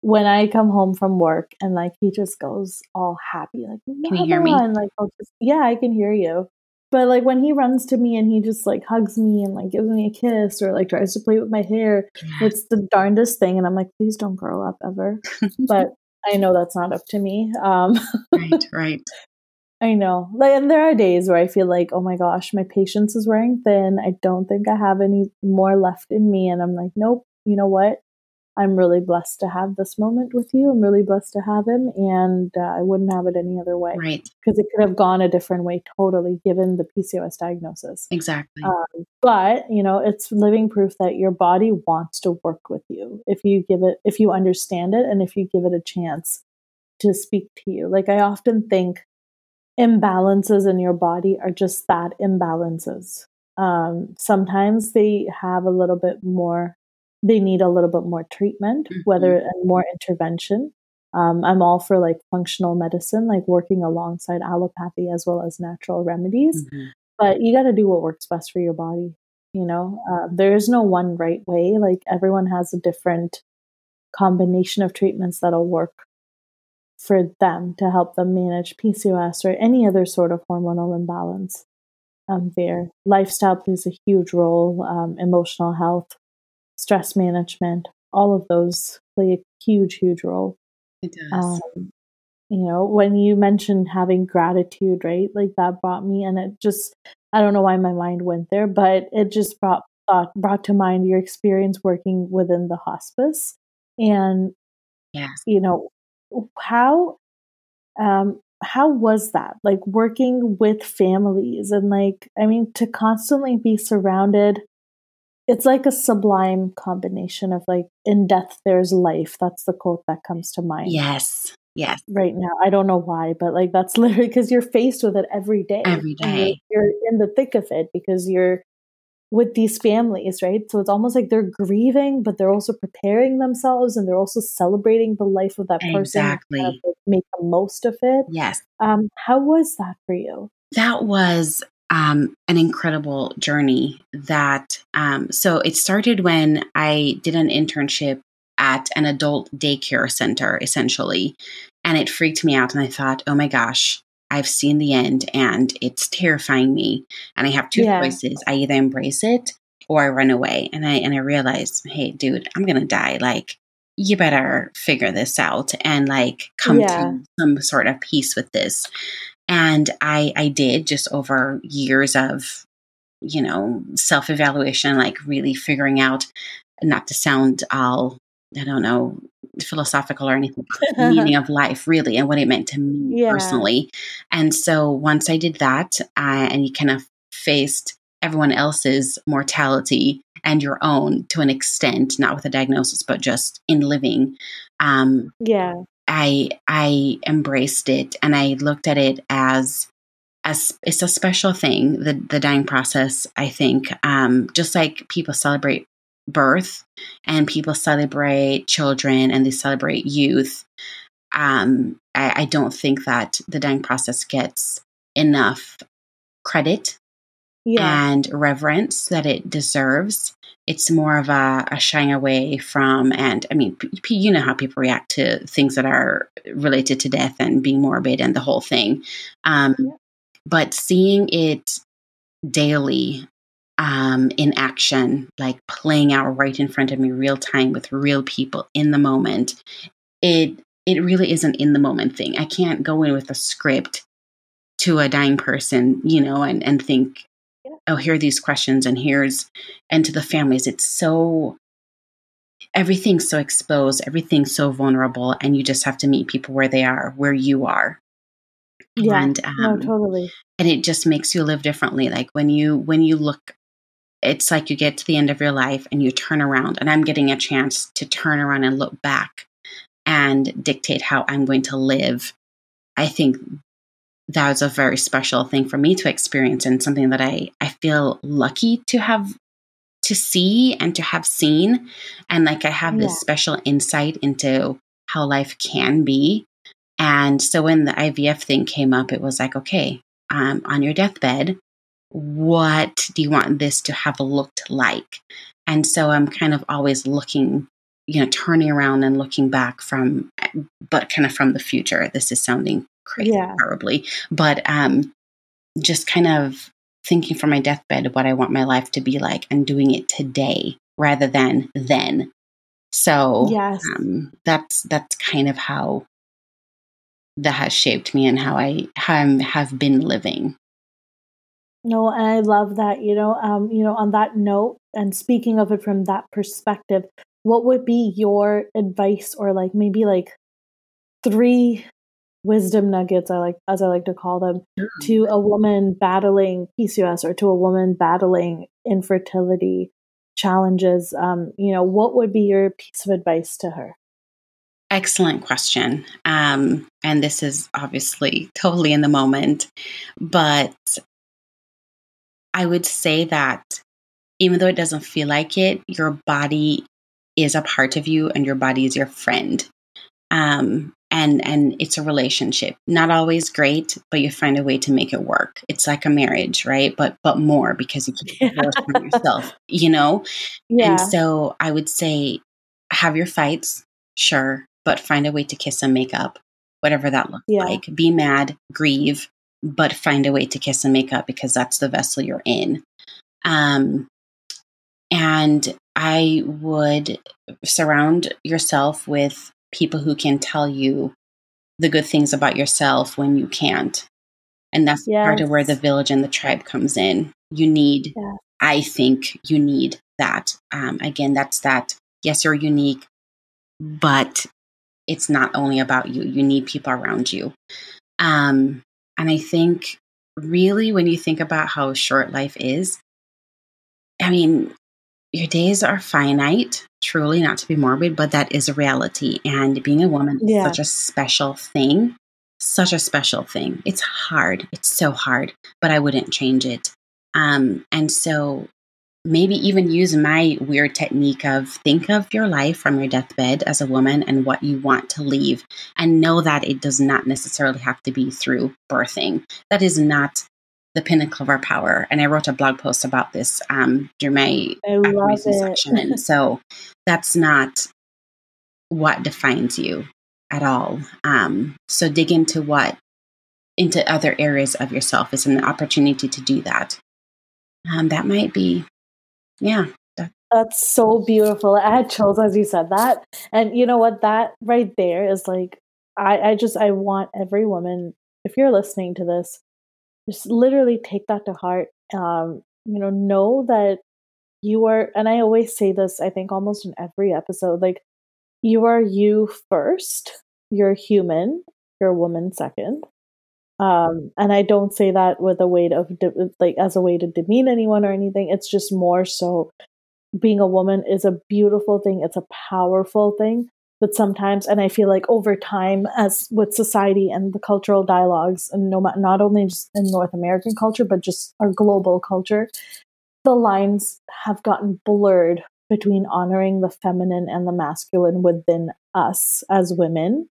A: when I come home from work and like he just goes all happy, like,
B: Can you hear me?
A: And like, I'll just, yeah, I can hear you. But like when he runs to me and he just like hugs me and like gives me a kiss or like tries to play with my hair,
B: Yeah.
A: it's the darndest thing. And I'm like, please don't grow up ever. But I know that's not up to me. Um,
B: right, right.
A: I know. Like, and there are days where I feel like, oh my gosh, my patience is wearing thin. I don't think I have any more left in me. And I'm like, nope, you know what? I'm really blessed to have this moment with you. I'm really blessed to have him. And uh, I wouldn't have it any other way
B: Right.
A: because it could have gone a different way totally given the PCOS diagnosis.
B: Exactly.
A: Um, but, you know, it's living proof that your body wants to work with you if you give it, if you understand it, and if you give it a chance to speak to you. Like, I often think imbalances in your body are just that imbalances. Um, sometimes they have a little bit more, they need a little bit more treatment,
B: Mhm.
A: whether and more intervention. Um, I'm all for like functional medicine, like working alongside allopathy as well as natural remedies
B: Mhm.
A: but you got to do what works best for your body you know uh, there is no one right way like everyone has a different combination of treatments that'll work for them to help them manage pcos or any other sort of hormonal imbalance um, there lifestyle plays a huge role um, emotional health stress management all of those play a huge huge role
B: It does.
A: um, you know when you mentioned having gratitude right like that brought me and it just i don't know why my mind went there but it just brought thought brought to mind your experience working within the hospice and
B: yes.
A: you know how um how was that like working with families and like i mean to constantly be surrounded it's like a sublime combination of like in death there's life that's the quote that comes to mind
B: Yes. Yes.
A: right now. I don't know why, but like that's literally because you're faced with it every day
B: every day.
A: You're, in the thick of it because you're with these families, right? So it's almost like they're grieving, but they're also preparing themselves and they're also celebrating the life of that person.
B: Exactly.
A: kind of, like, make the most of it.
B: Yes.
A: Um, how was that for you?
B: That was um, an incredible journey. That um, so it started when I did an internship at an adult daycare center, essentially, and it freaked me out. And I thought, oh my gosh, I've seen the end, and it's terrifying me. And I have two
A: Yeah.
B: choices: I either embrace it or I run away. And I and I realized, hey, dude, I'm gonna die. Like, you better figure this out and like come
A: Yeah.
B: to some sort of peace with this and i i did just over years of you know self evaluation like really figuring out not to sound all i don't know philosophical or anything the meaning of life really and what it meant to me
A: Yeah.
B: personally and so once i did that uh, and you kind of faced everyone else's mortality and your own to an extent not with a diagnosis but just in living um,
A: yeah.
B: I I embraced it and I looked at it as as it's a special thing the the dying process I think um, just like people celebrate birth and people celebrate children and they celebrate youth um, I, I don't think that the dying process gets enough credit
A: Yeah.
B: and reverence that it deserves. It's more of a, a shying away from, and I mean, p- you know how people react to things that are related to death and being morbid and the whole thing. Um,
A: Yeah.
B: But seeing it daily um, in action, like playing out right in front of me, real time with real people in the moment, it it really is an in the moment thing. I can't go in with a script to a dying person, you know, and and think, oh, here are these questions, and here's and to the families, it's so everything's so exposed, everything's so vulnerable, and you just have to meet people where they are, where you are,
A: yeah.
B: and um,
A: no, totally.
B: and it just makes you live differently. Like when you when you look, it's like you get to the end of your life and you turn around, and I'm getting a chance to turn around and look back and dictate how I'm going to live. I think that was a very special thing for me to experience and something that I, I feel lucky to have to see and to have seen. And like I have this
A: Yeah.
B: special insight into how life can be. And so when the IVF thing came up, it was like, okay, um, on your deathbed, what do you want this to have looked like? And so I'm kind of always looking, you know, turning around and looking back from, but kind of from the future. This is sounding crazy,
A: Yeah.
B: probably, but um, just kind of thinking for my deathbed what I want my life to be like and doing it today rather than then. So
A: Yes.
B: um, that's that's kind of how that has shaped me and how I how I have been living.
A: No, and I love that. You know, um, you know, on that note, and speaking of it from that perspective, what would be your advice, or like maybe like three wisdom nuggets, I like as I like to call them, to a woman battling PCOS or to a woman battling infertility challenges? Um, you know, what would be your piece of advice to her?
B: Excellent question. Um, and this is obviously totally in the moment, but I would say that even though it doesn't feel like it, your body is a part of you and your body is your friend. Um, and and it's a relationship. Not always great, but you find a way to make it work. It's like a marriage, right? But but more because you keep
A: Yeah.
B: from yourself, you know?
A: Yeah,
B: And so I would say have your fights, sure, but find a way to kiss and make up, whatever that looks
A: Yeah.
B: like. Be mad, grieve, but find a way to kiss and make up because that's the vessel you're in. Um, and I would surround yourself with people who can tell you the good things about yourself when you can't. And that's part of where the village and the tribe comes in. You need,
A: Yeah.
B: I think, you need that. Um, again, that's that. Yes, you're unique, but it's not only about you. You need people around you. Um, and I think, really, when you think about how short life is, I mean, your days are finite, truly, not to be morbid, but that is a reality. And being a woman is
A: Yeah.
B: such a special thing, such a special thing. It's hard. It's so hard, but I wouldn't change it. Um, and so maybe even use my weird technique of think of your life from your deathbed as a woman and what you want to leave and know that it does not necessarily have to be through birthing. That is not the pinnacle of our power. And I wrote a blog post about this um, during my
A: love
B: affirmation
A: it.
B: section. And so that's not what defines you at all. Um, so dig into what, into other areas of yourself. It's an opportunity to do that. Um, that might be, yeah.
A: That's so beautiful. I had chills as you said that. And you know what? That right there is like, I, I just, I want every woman, if you're listening to this, just literally take that to heart. Um, you know, know that you are, and I always say this, I think almost in every episode, like, you are you first. You're human. You're a woman second. Um, and I don't say that with a way of de- like as a way to demean anyone or anything. It's just more so being a woman is a beautiful thing. It's a powerful thing. But sometimes, and I feel like over time, as with society and the cultural dialogues, and no, not only just in North American culture, but just our global culture, the lines have gotten blurred between honoring the feminine and the masculine within us as women.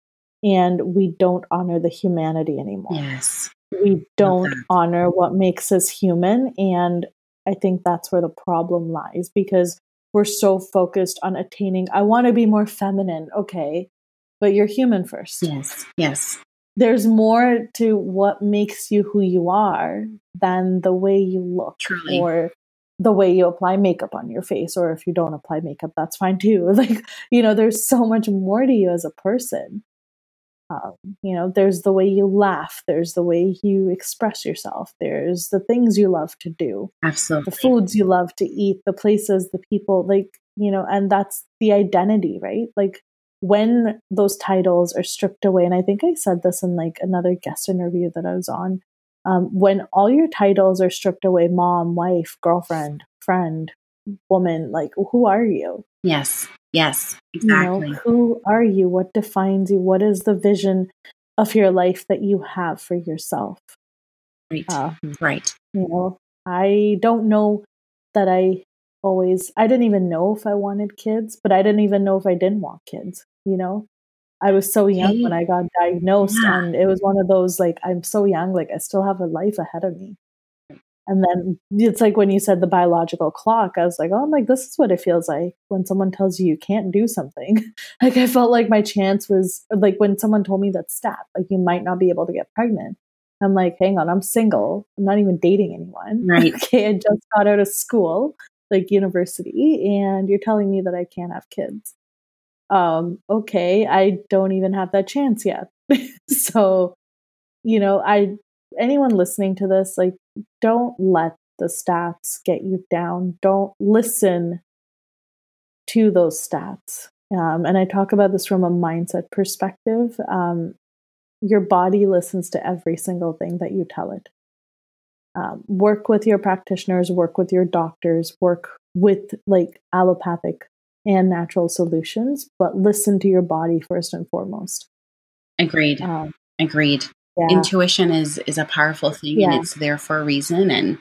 A: And we don't honor the humanity anymore
B: yes.
A: we don't honor what makes us human and i think that's where the problem lies because we're so focused on attaining i want to be more feminine okay but you're human first
B: Yes. Yes.
A: there's more to what makes you who you are than the way you look
B: Truly.
A: or the way you apply makeup on your face or if you don't apply makeup that's fine too like you know there's so much more to you as a person um, you know there's the way you laugh there's the way you express yourself there's the things you love to do
B: Absolutely.
A: the foods you love to eat the places the people like you know and that's the identity right like when those titles are stripped away and i think i said this in like another guest interview that i was on um, when all your titles are stripped away mom wife girlfriend friend woman like who are you
B: Yes. Yes.
A: you know
B: Exactly.
A: who are you what defines you what is the vision of your life that you have for yourself
B: Right.
A: uh,
B: right.
A: you know i don't know that i always, I didn't even know if I wanted kids, but I didn't even know if I didn't want kids, you know? I was so young when I got diagnosed, yeah. and it was one of those like, I'm so young, like, I still have a life ahead of me. And then it's like when you said the biological clock, I was like, oh, I'm like, this is what it feels like when someone tells you you can't do something. like, I felt like my chance was like when someone told me that stat, like, you might not be able to get pregnant. I'm like, hang on, I'm single. I'm not even dating anyone.
B: Right.
A: okay, I just got out of school, like university, and you're telling me that I can't have kids. Um, okay, I don't even have that chance yet. so, you know, I anyone listening to this, like, don't let the stats get you down. Don't listen to those stats. Um, and I talk about this from a mindset perspective. Um, your body listens to every single thing that you tell it. Um, work with your practitioners, work with your doctors, work with like allopathic and natural solutions, but listen to your body first and foremost.
B: Agreed. Um, Agreed. Yeah. Intuition is is a powerful thing, yeah. and it's there for a reason. And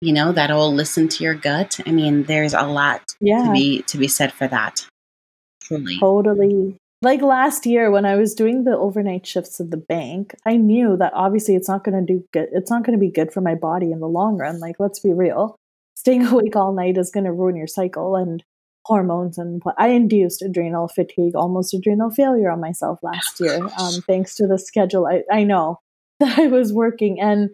B: you know that'll listen to your gut. I mean, there's a lot yeah. to be to be said for that. Truly.
A: Totally like last year when I was doing the overnight shifts at the bank, I knew that obviously it's not going to do good. It's not going to be good for my body in the long run. Like, let's be real. Staying awake all night is going to ruin your cycle and hormones. And I induced adrenal fatigue, almost adrenal failure on myself last year, um, thanks to the schedule. I, I know that I was working and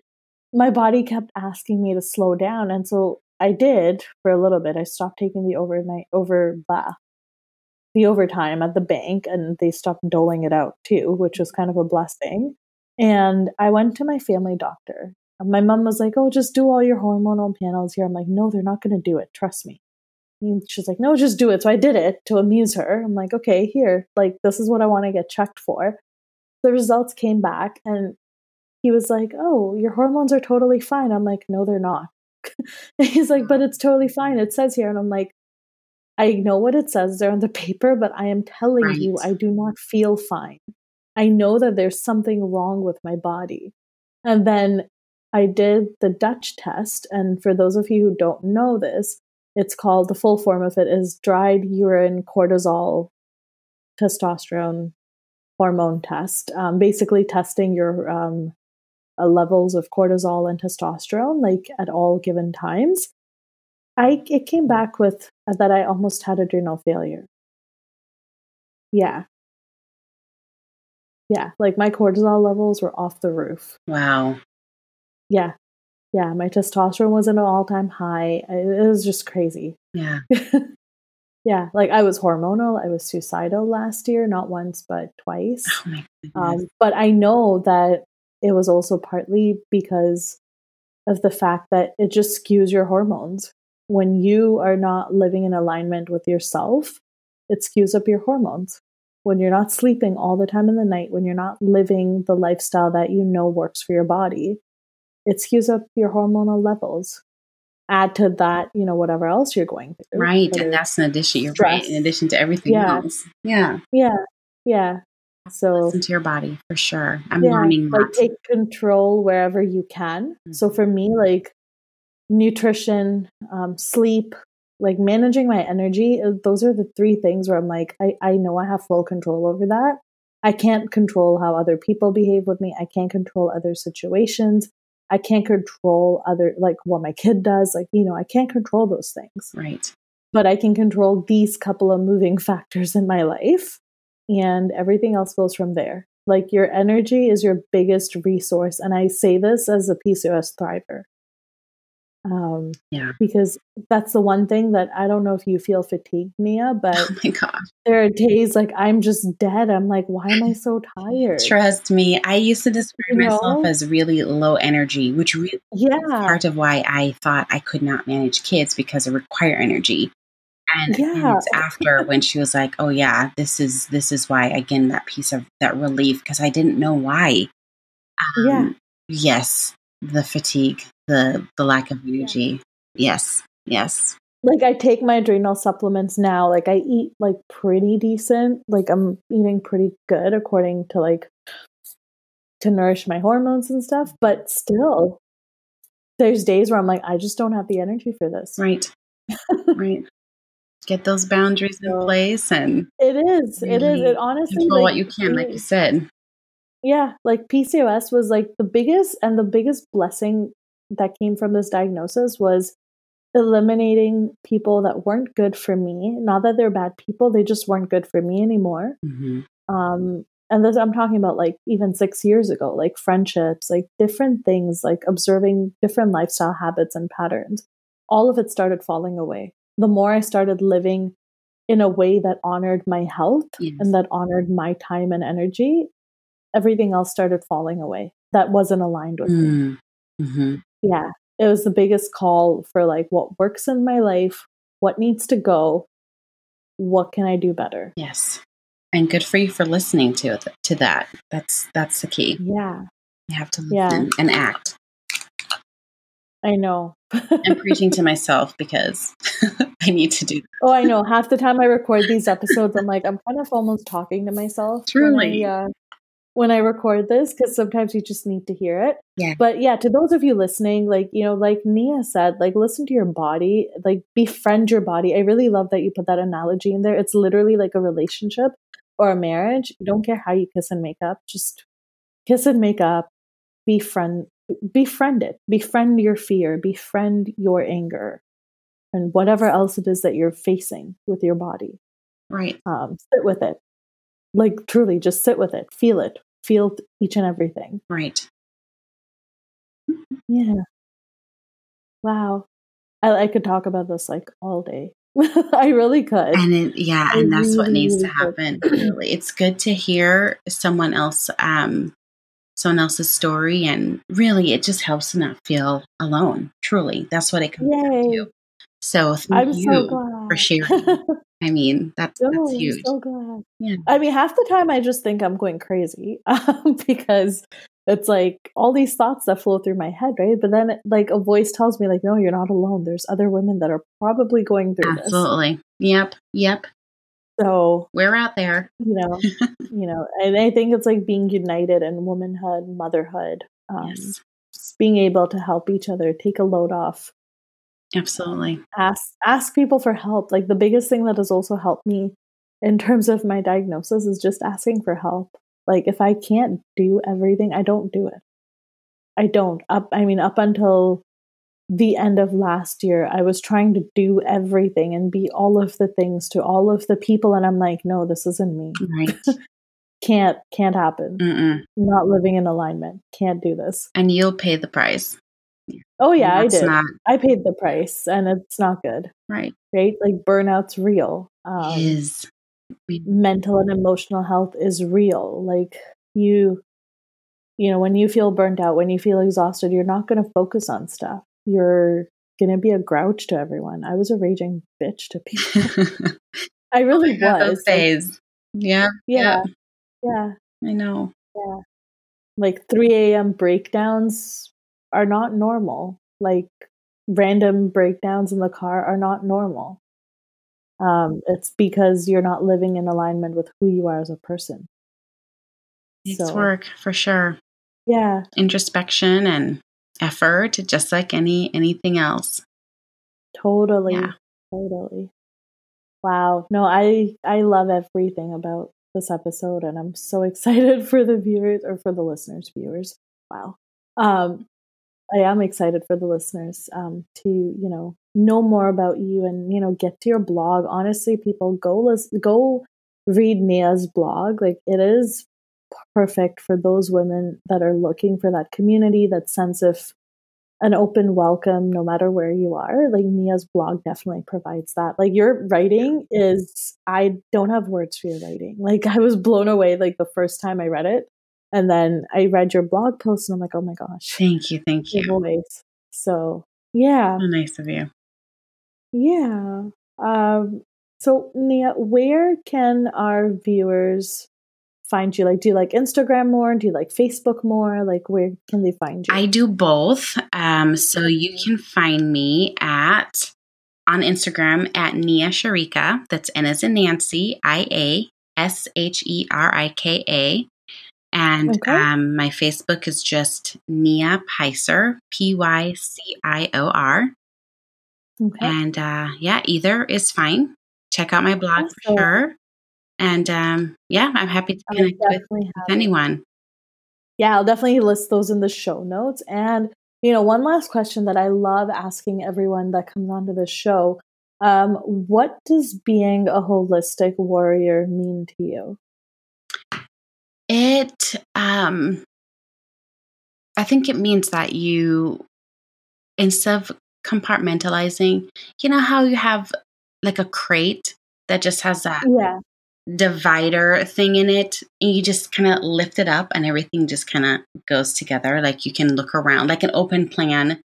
A: my body kept asking me to slow down. And so I did for a little bit. I stopped taking the overnight over blah, the overtime at the bank and they stopped doling it out too, which was kind of a blessing. And I went to my family doctor. My mom was like, Oh, just do all your hormonal panels here. I'm like, No, they're not going to do it. Trust me. And she's like, No, just do it. So I did it to amuse her. I'm like, Okay, here, like, this is what I want to get checked for. The results came back and he was like, Oh, your hormones are totally fine. I'm like, No, they're not. He's like, But it's totally fine. It says here. And I'm like, I know what it says there on the paper, but I am telling right. you, I do not feel fine. I know that there's something wrong with my body. And then I did the Dutch test. And for those of you who don't know this, it's called the full form of it is dried urine cortisol testosterone hormone test. Um, basically, testing your um, uh, levels of cortisol and testosterone, like at all given times. I it came back with uh, that I almost had adrenal failure. Yeah. Yeah, like my cortisol levels were off the roof.
B: Wow.
A: Yeah. Yeah, my testosterone was at an all-time high. It was just crazy.
B: Yeah.
A: yeah, like I was hormonal, I was suicidal last year, not once but twice.
B: Oh my
A: um, but I know that it was also partly because of the fact that it just skews your hormones when you are not living in alignment with yourself, it skews up your hormones. When you're not sleeping all the time in the night, when you're not living the lifestyle that you know works for your body, it skews up your hormonal levels. Add to that, you know, whatever else you're going through.
B: Right. And that's in addition, you're stress. right, in addition to everything yeah. else. Yeah.
A: Yeah. Yeah. So
B: listen to your body for sure. I'm yeah, learning
A: that. Like take control wherever you can. Mm-hmm. So for me, like nutrition, um, sleep, like managing my energy. Uh, those are the three things where I'm like, I, I know I have full control over that. I can't control how other people behave with me. I can't control other situations. I can't control other, like what my kid does. Like, you know, I can't control those things.
B: Right.
A: But I can control these couple of moving factors in my life, and everything else goes from there. Like, your energy is your biggest resource. And I say this as a PCOS thriver. Um,
B: yeah.
A: Because that's the one thing that I don't know if you feel fatigued, Nia, but
B: oh my God.
A: there are days like I'm just dead. I'm like, why am I so tired?
B: Trust me. I used to describe you myself know? as really low energy, which really
A: yeah.
B: part of why I thought I could not manage kids because it require energy. And, yeah. and after when she was like, "Oh yeah, this is this is why again that piece of that relief because I didn't know why."
A: Um, yeah.
B: Yes, the fatigue, the the lack of energy. Yeah. Yes, yes.
A: Like I take my adrenal supplements now. Like I eat like pretty decent. Like I'm eating pretty good according to like to nourish my hormones and stuff. But still, there's days where I'm like, I just don't have the energy for this.
B: Right. right. Get those boundaries in place and
A: It is. it is. It honestly
B: control
A: like
B: what you can, like you said.
A: Yeah, like PCOS was like the biggest and the biggest blessing that came from this diagnosis was eliminating people that weren't good for me. Not that they're bad people, they just weren't good for me anymore.
B: hmm
A: Um and this I'm talking about like even 6 years ago, like friendships, like different things, like observing different lifestyle habits and patterns. All of it started falling away. The more I started living in a way that honored my health
B: Yes.
A: and that honored my time and energy, everything else started falling away that wasn't aligned with me.
B: Mm-hmm.
A: Yeah. It was the biggest call for like what works in my life, what needs to go, what can I do better?
B: Yes. And good for you for listening to to that. That's that's the key.
A: Yeah,
B: You have to listen
A: Yeah.
B: and act.
A: I know.
B: I'm preaching to myself because I need to do that.
A: oh, I know. Half the time I record these episodes, I'm like, I'm kind of almost talking to myself.
B: Truly.
A: I, uh, when I record this, because sometimes you just need to hear it.
B: Yeah.
A: But yeah, to those of you listening, like, you know, like Nia said, like, listen to your body, like, befriend your body. I really love that you put that analogy in there. It's literally like a relationship or a marriage. You don't care how you kiss and make up, just kiss and make up, befriend, befriend it, befriend your fear, befriend your anger, and whatever else it is that you're facing with your body.
B: Right.
A: Um, sit with it. Like, truly, just sit with it, feel it, feel each and everything.
B: Right.
A: Yeah. Wow. I, I could talk about this like all day. I really could.
B: And it, yeah,
A: I
B: and that's what needs to
A: really
B: happen. Really, it's good to hear someone else, um, someone else's story, and really, it just helps to not feel alone. Truly, that's what it comes down to. So thank
A: I'm
B: you
A: so glad.
B: for sharing. I mean, that's
A: No,
B: that's huge.
A: so glad.
B: Yeah.
A: I mean, half the time I just think I'm going crazy um, because it's like all these thoughts that flow through my head, right? But then, like, a voice tells me, like, no, you're not alone. There's other women that are probably going through
B: Absolutely. Yep. Yep.
A: So,
B: We're out there.
A: you know, you know, and I think it's like being united in womanhood, motherhood, um,
B: yes.
A: being able to help each other, take a load off,
B: Absolutely.
A: ask ask people for help. Like the biggest thing that has also helped me in terms of my diagnosis is just asking for help. Like if I can't do everything, I don't do it. I don't. Up I mean up until the end of last year, I was trying to do everything and be all of the things to all of the people and I'm like, no, this isn't me.
B: Right.
A: Can't can't happen.
B: Mm-mm.
A: Not living in alignment. Can't do this.
B: And you'll pay the price.
A: Oh yeah, I did.
B: Not
A: I paid the price and it's not good.
B: right.
A: Right? Like burnout's real. Um
B: Is
A: mental and emotional health is real like you you know when you feel burnt out when you feel exhausted you're not going to focus on stuff you're going to be a grouch to everyone i was a raging bitch to people i really
B: those
A: was like,
B: days. yeah.
A: yeah yeah
B: I know. Yeah.
A: Like 3 a.m breakdowns are not normal like random breakdowns in the car are not normal um, it's because you're not living in alignment with who you are as a person
B: It's
A: So-
B: work for sure.
A: yeah
B: Introspection and effort, just like any anything else.
A: Totally.
B: Yeah.
A: Totally. Wow. No, I I love everything about this episode and I'm so excited for the viewers or for the listeners viewers. Wow. Um I am excited for the listeners um to, you know, know more about you and, you know, get to your blog. Honestly, people go listen, go read Nia's blog. Like it is perfect for those women that are looking for that community, that sense of an open welcome no matter where you are. Like Nia's blog definitely provides that. Like your writing is I don't have words for your writing. Like I was blown away like the first time I read it. And then I read your blog post and I'm like, oh my gosh.
B: Thank you. Thank you.
A: voice. So yeah.
B: How nice of you.
A: Yeah. Um so Nia, where can our viewers find you? Like do you like Instagram more? Do you like Facebook more? Like where can they find you?
B: I do both. Um, so you can find me at on Instagram at Nia Sharika. That's N as in Nancy, I A S H E R I K A. And
A: Okay.
B: um, my Facebook is just Nia Pycior, P Y C I O R. Okay. And uh, yeah, either is fine. Check out my blog awesome. for sure. And um, yeah, I'm happy to connect with, with anyone.
A: Yeah, I'll definitely list those in the show notes. And, you know, one last question that I love asking everyone that comes onto the show um, what does being a holistic warrior mean to you?
B: It, um, I think it means that you, instead of compartmentalizing, you know how you have like a crate that just has that yeah. divider thing in it? And you just kind of lift it up and everything just kind of goes together like you can look around like an open plan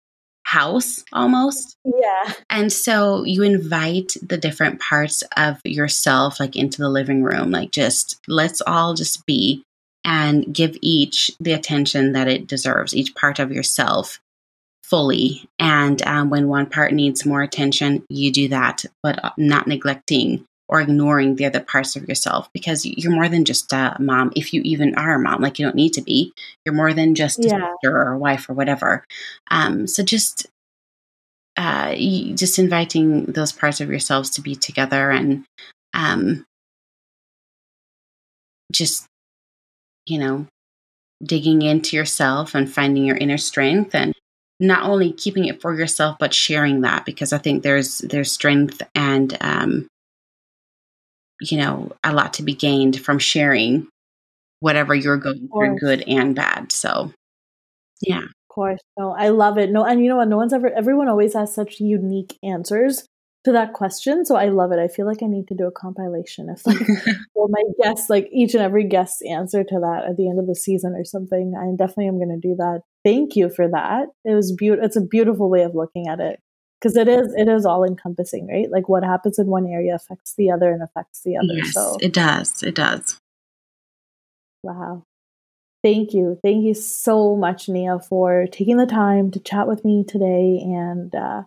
B: house almost.
A: Yeah.
B: And so you invite the different parts of yourself like into the living room like just let's all just be and give each the attention that it deserves each part of yourself fully and um, when one part needs more attention you do that but uh, not neglecting or ignoring the other parts of yourself because you're more than just a mom. If you even are a mom, like you don't need to be, you're more than just yeah. a sister or a wife or whatever. Um, so just uh, just inviting those parts of yourselves to be together and um, just you know digging into yourself and finding your inner strength and not only keeping it for yourself but sharing that because i think there's there's strength and um, you know, a lot to be gained from sharing whatever you're going through, good and bad. So, yeah. Of
A: course. No, I love it. No, and you know what? No one's ever, everyone always has such unique answers to that question. So I love it. I feel like I need to do a compilation of like all my guests, like each and every guest's answer to that at the end of the season or something. I definitely am going to do that. Thank you for that. It was beautiful. It's a beautiful way of looking at it because it is it is all encompassing right like what happens in one area affects the other and affects the other
B: yes,
A: so
B: it does it does
A: wow thank you thank you so much nia for taking the time to chat with me today and uh,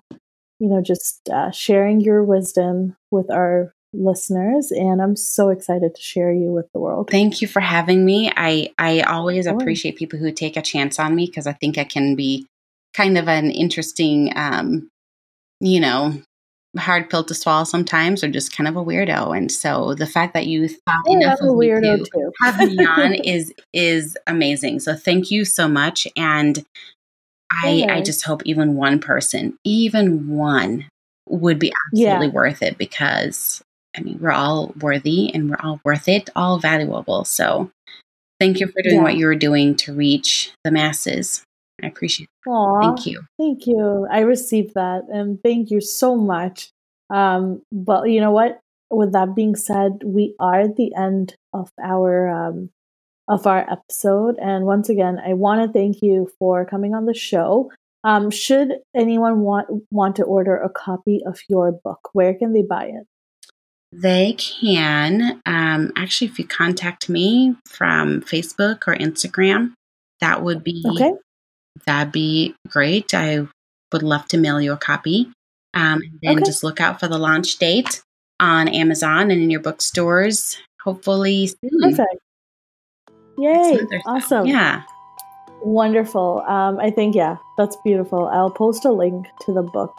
A: you know just uh, sharing your wisdom with our listeners and i'm so excited to share you with the world
B: thank you for having me i i always appreciate people who take a chance on me because i think i can be kind of an interesting um, you know, hard pill to swallow sometimes or just kind of a weirdo. And so the fact that you thought enough of me to too. have me on is is amazing. So thank you so much. And I I just hope even one person, even one would be absolutely yeah. worth it because I mean we're all worthy and we're all worth it, all valuable. So thank you for doing yeah. what you were doing to reach the masses. I appreciate it. Aww, thank you.
A: Thank you. I received that and thank you so much. Um, but you know what? With that being said, we are at the end of our um, of our episode. And once again, I want to thank you for coming on the show. Um, should anyone want want to order a copy of your book, where can they buy it?
B: They can um, actually, if you contact me from Facebook or Instagram, that would be okay that'd be great. I would love to mail you a copy. Um, and then okay. just look out for the launch date on Amazon and in your bookstores, hopefully soon.
A: Perfect. Yay. Awesome.
B: Yeah.
A: Wonderful. Um, I think, yeah, that's beautiful. I'll post a link to the book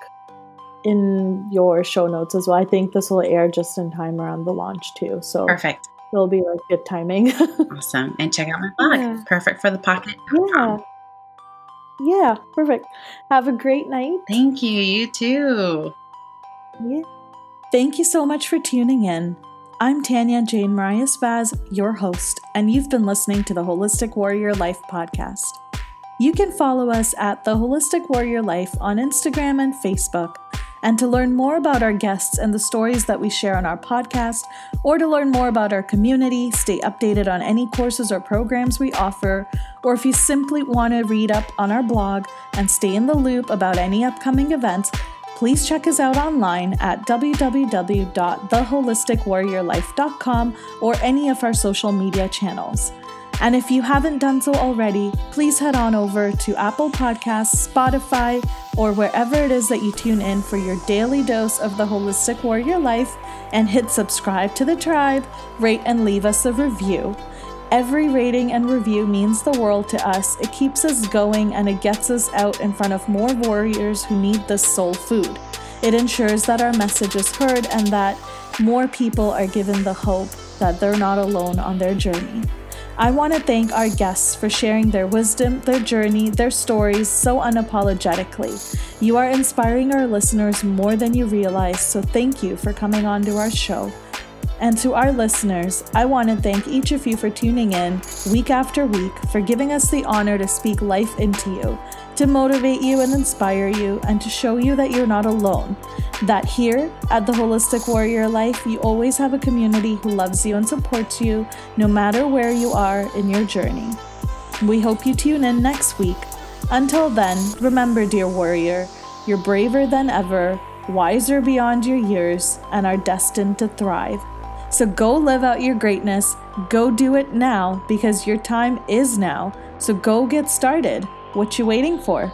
A: in your show notes as well. I think this will air just in time around the launch too. So
B: perfect.
A: It'll be like good timing.
B: awesome. And check out my blog. Yeah. Perfect for the pocket.
A: Yeah. Yeah, perfect. Have a great night.
B: Thank you. You too.
A: Yeah.
C: Thank you so much for tuning in. I'm Tanya Jane Mariah Vaz, your host, and you've been listening to the Holistic Warrior Life podcast. You can follow us at The Holistic Warrior Life on Instagram and Facebook. And to learn more about our guests and the stories that we share on our podcast, or to learn more about our community, stay updated on any courses or programs we offer, or if you simply want to read up on our blog and stay in the loop about any upcoming events, please check us out online at www.theholisticwarriorlife.com or any of our social media channels. And if you haven't done so already, please head on over to Apple Podcasts, Spotify, or wherever it is that you tune in for your daily dose of the Holistic Warrior Life and hit subscribe to the tribe, rate and leave us a review. Every rating and review means the world to us. It keeps us going and it gets us out in front of more warriors who need this soul food.
A: It ensures that our message is heard and that more people are given the hope that they're not alone on their journey. I want to thank our guests for sharing their wisdom, their journey, their stories so unapologetically. You are inspiring our listeners more than you realize, so thank you for coming on to our show. And to our listeners, I want to thank each of you for tuning in week after week, for giving us the honor to speak life into you, to motivate you and inspire you, and to show you that you're not alone. That here at the Holistic Warrior Life, you always have a community who loves you and supports you no matter where you are in your journey. We hope you tune in next week. Until then, remember, dear warrior, you're braver than ever, wiser beyond your years, and are destined to thrive. So go live out your greatness. Go do it now because your time is now. So go get started. What you waiting for?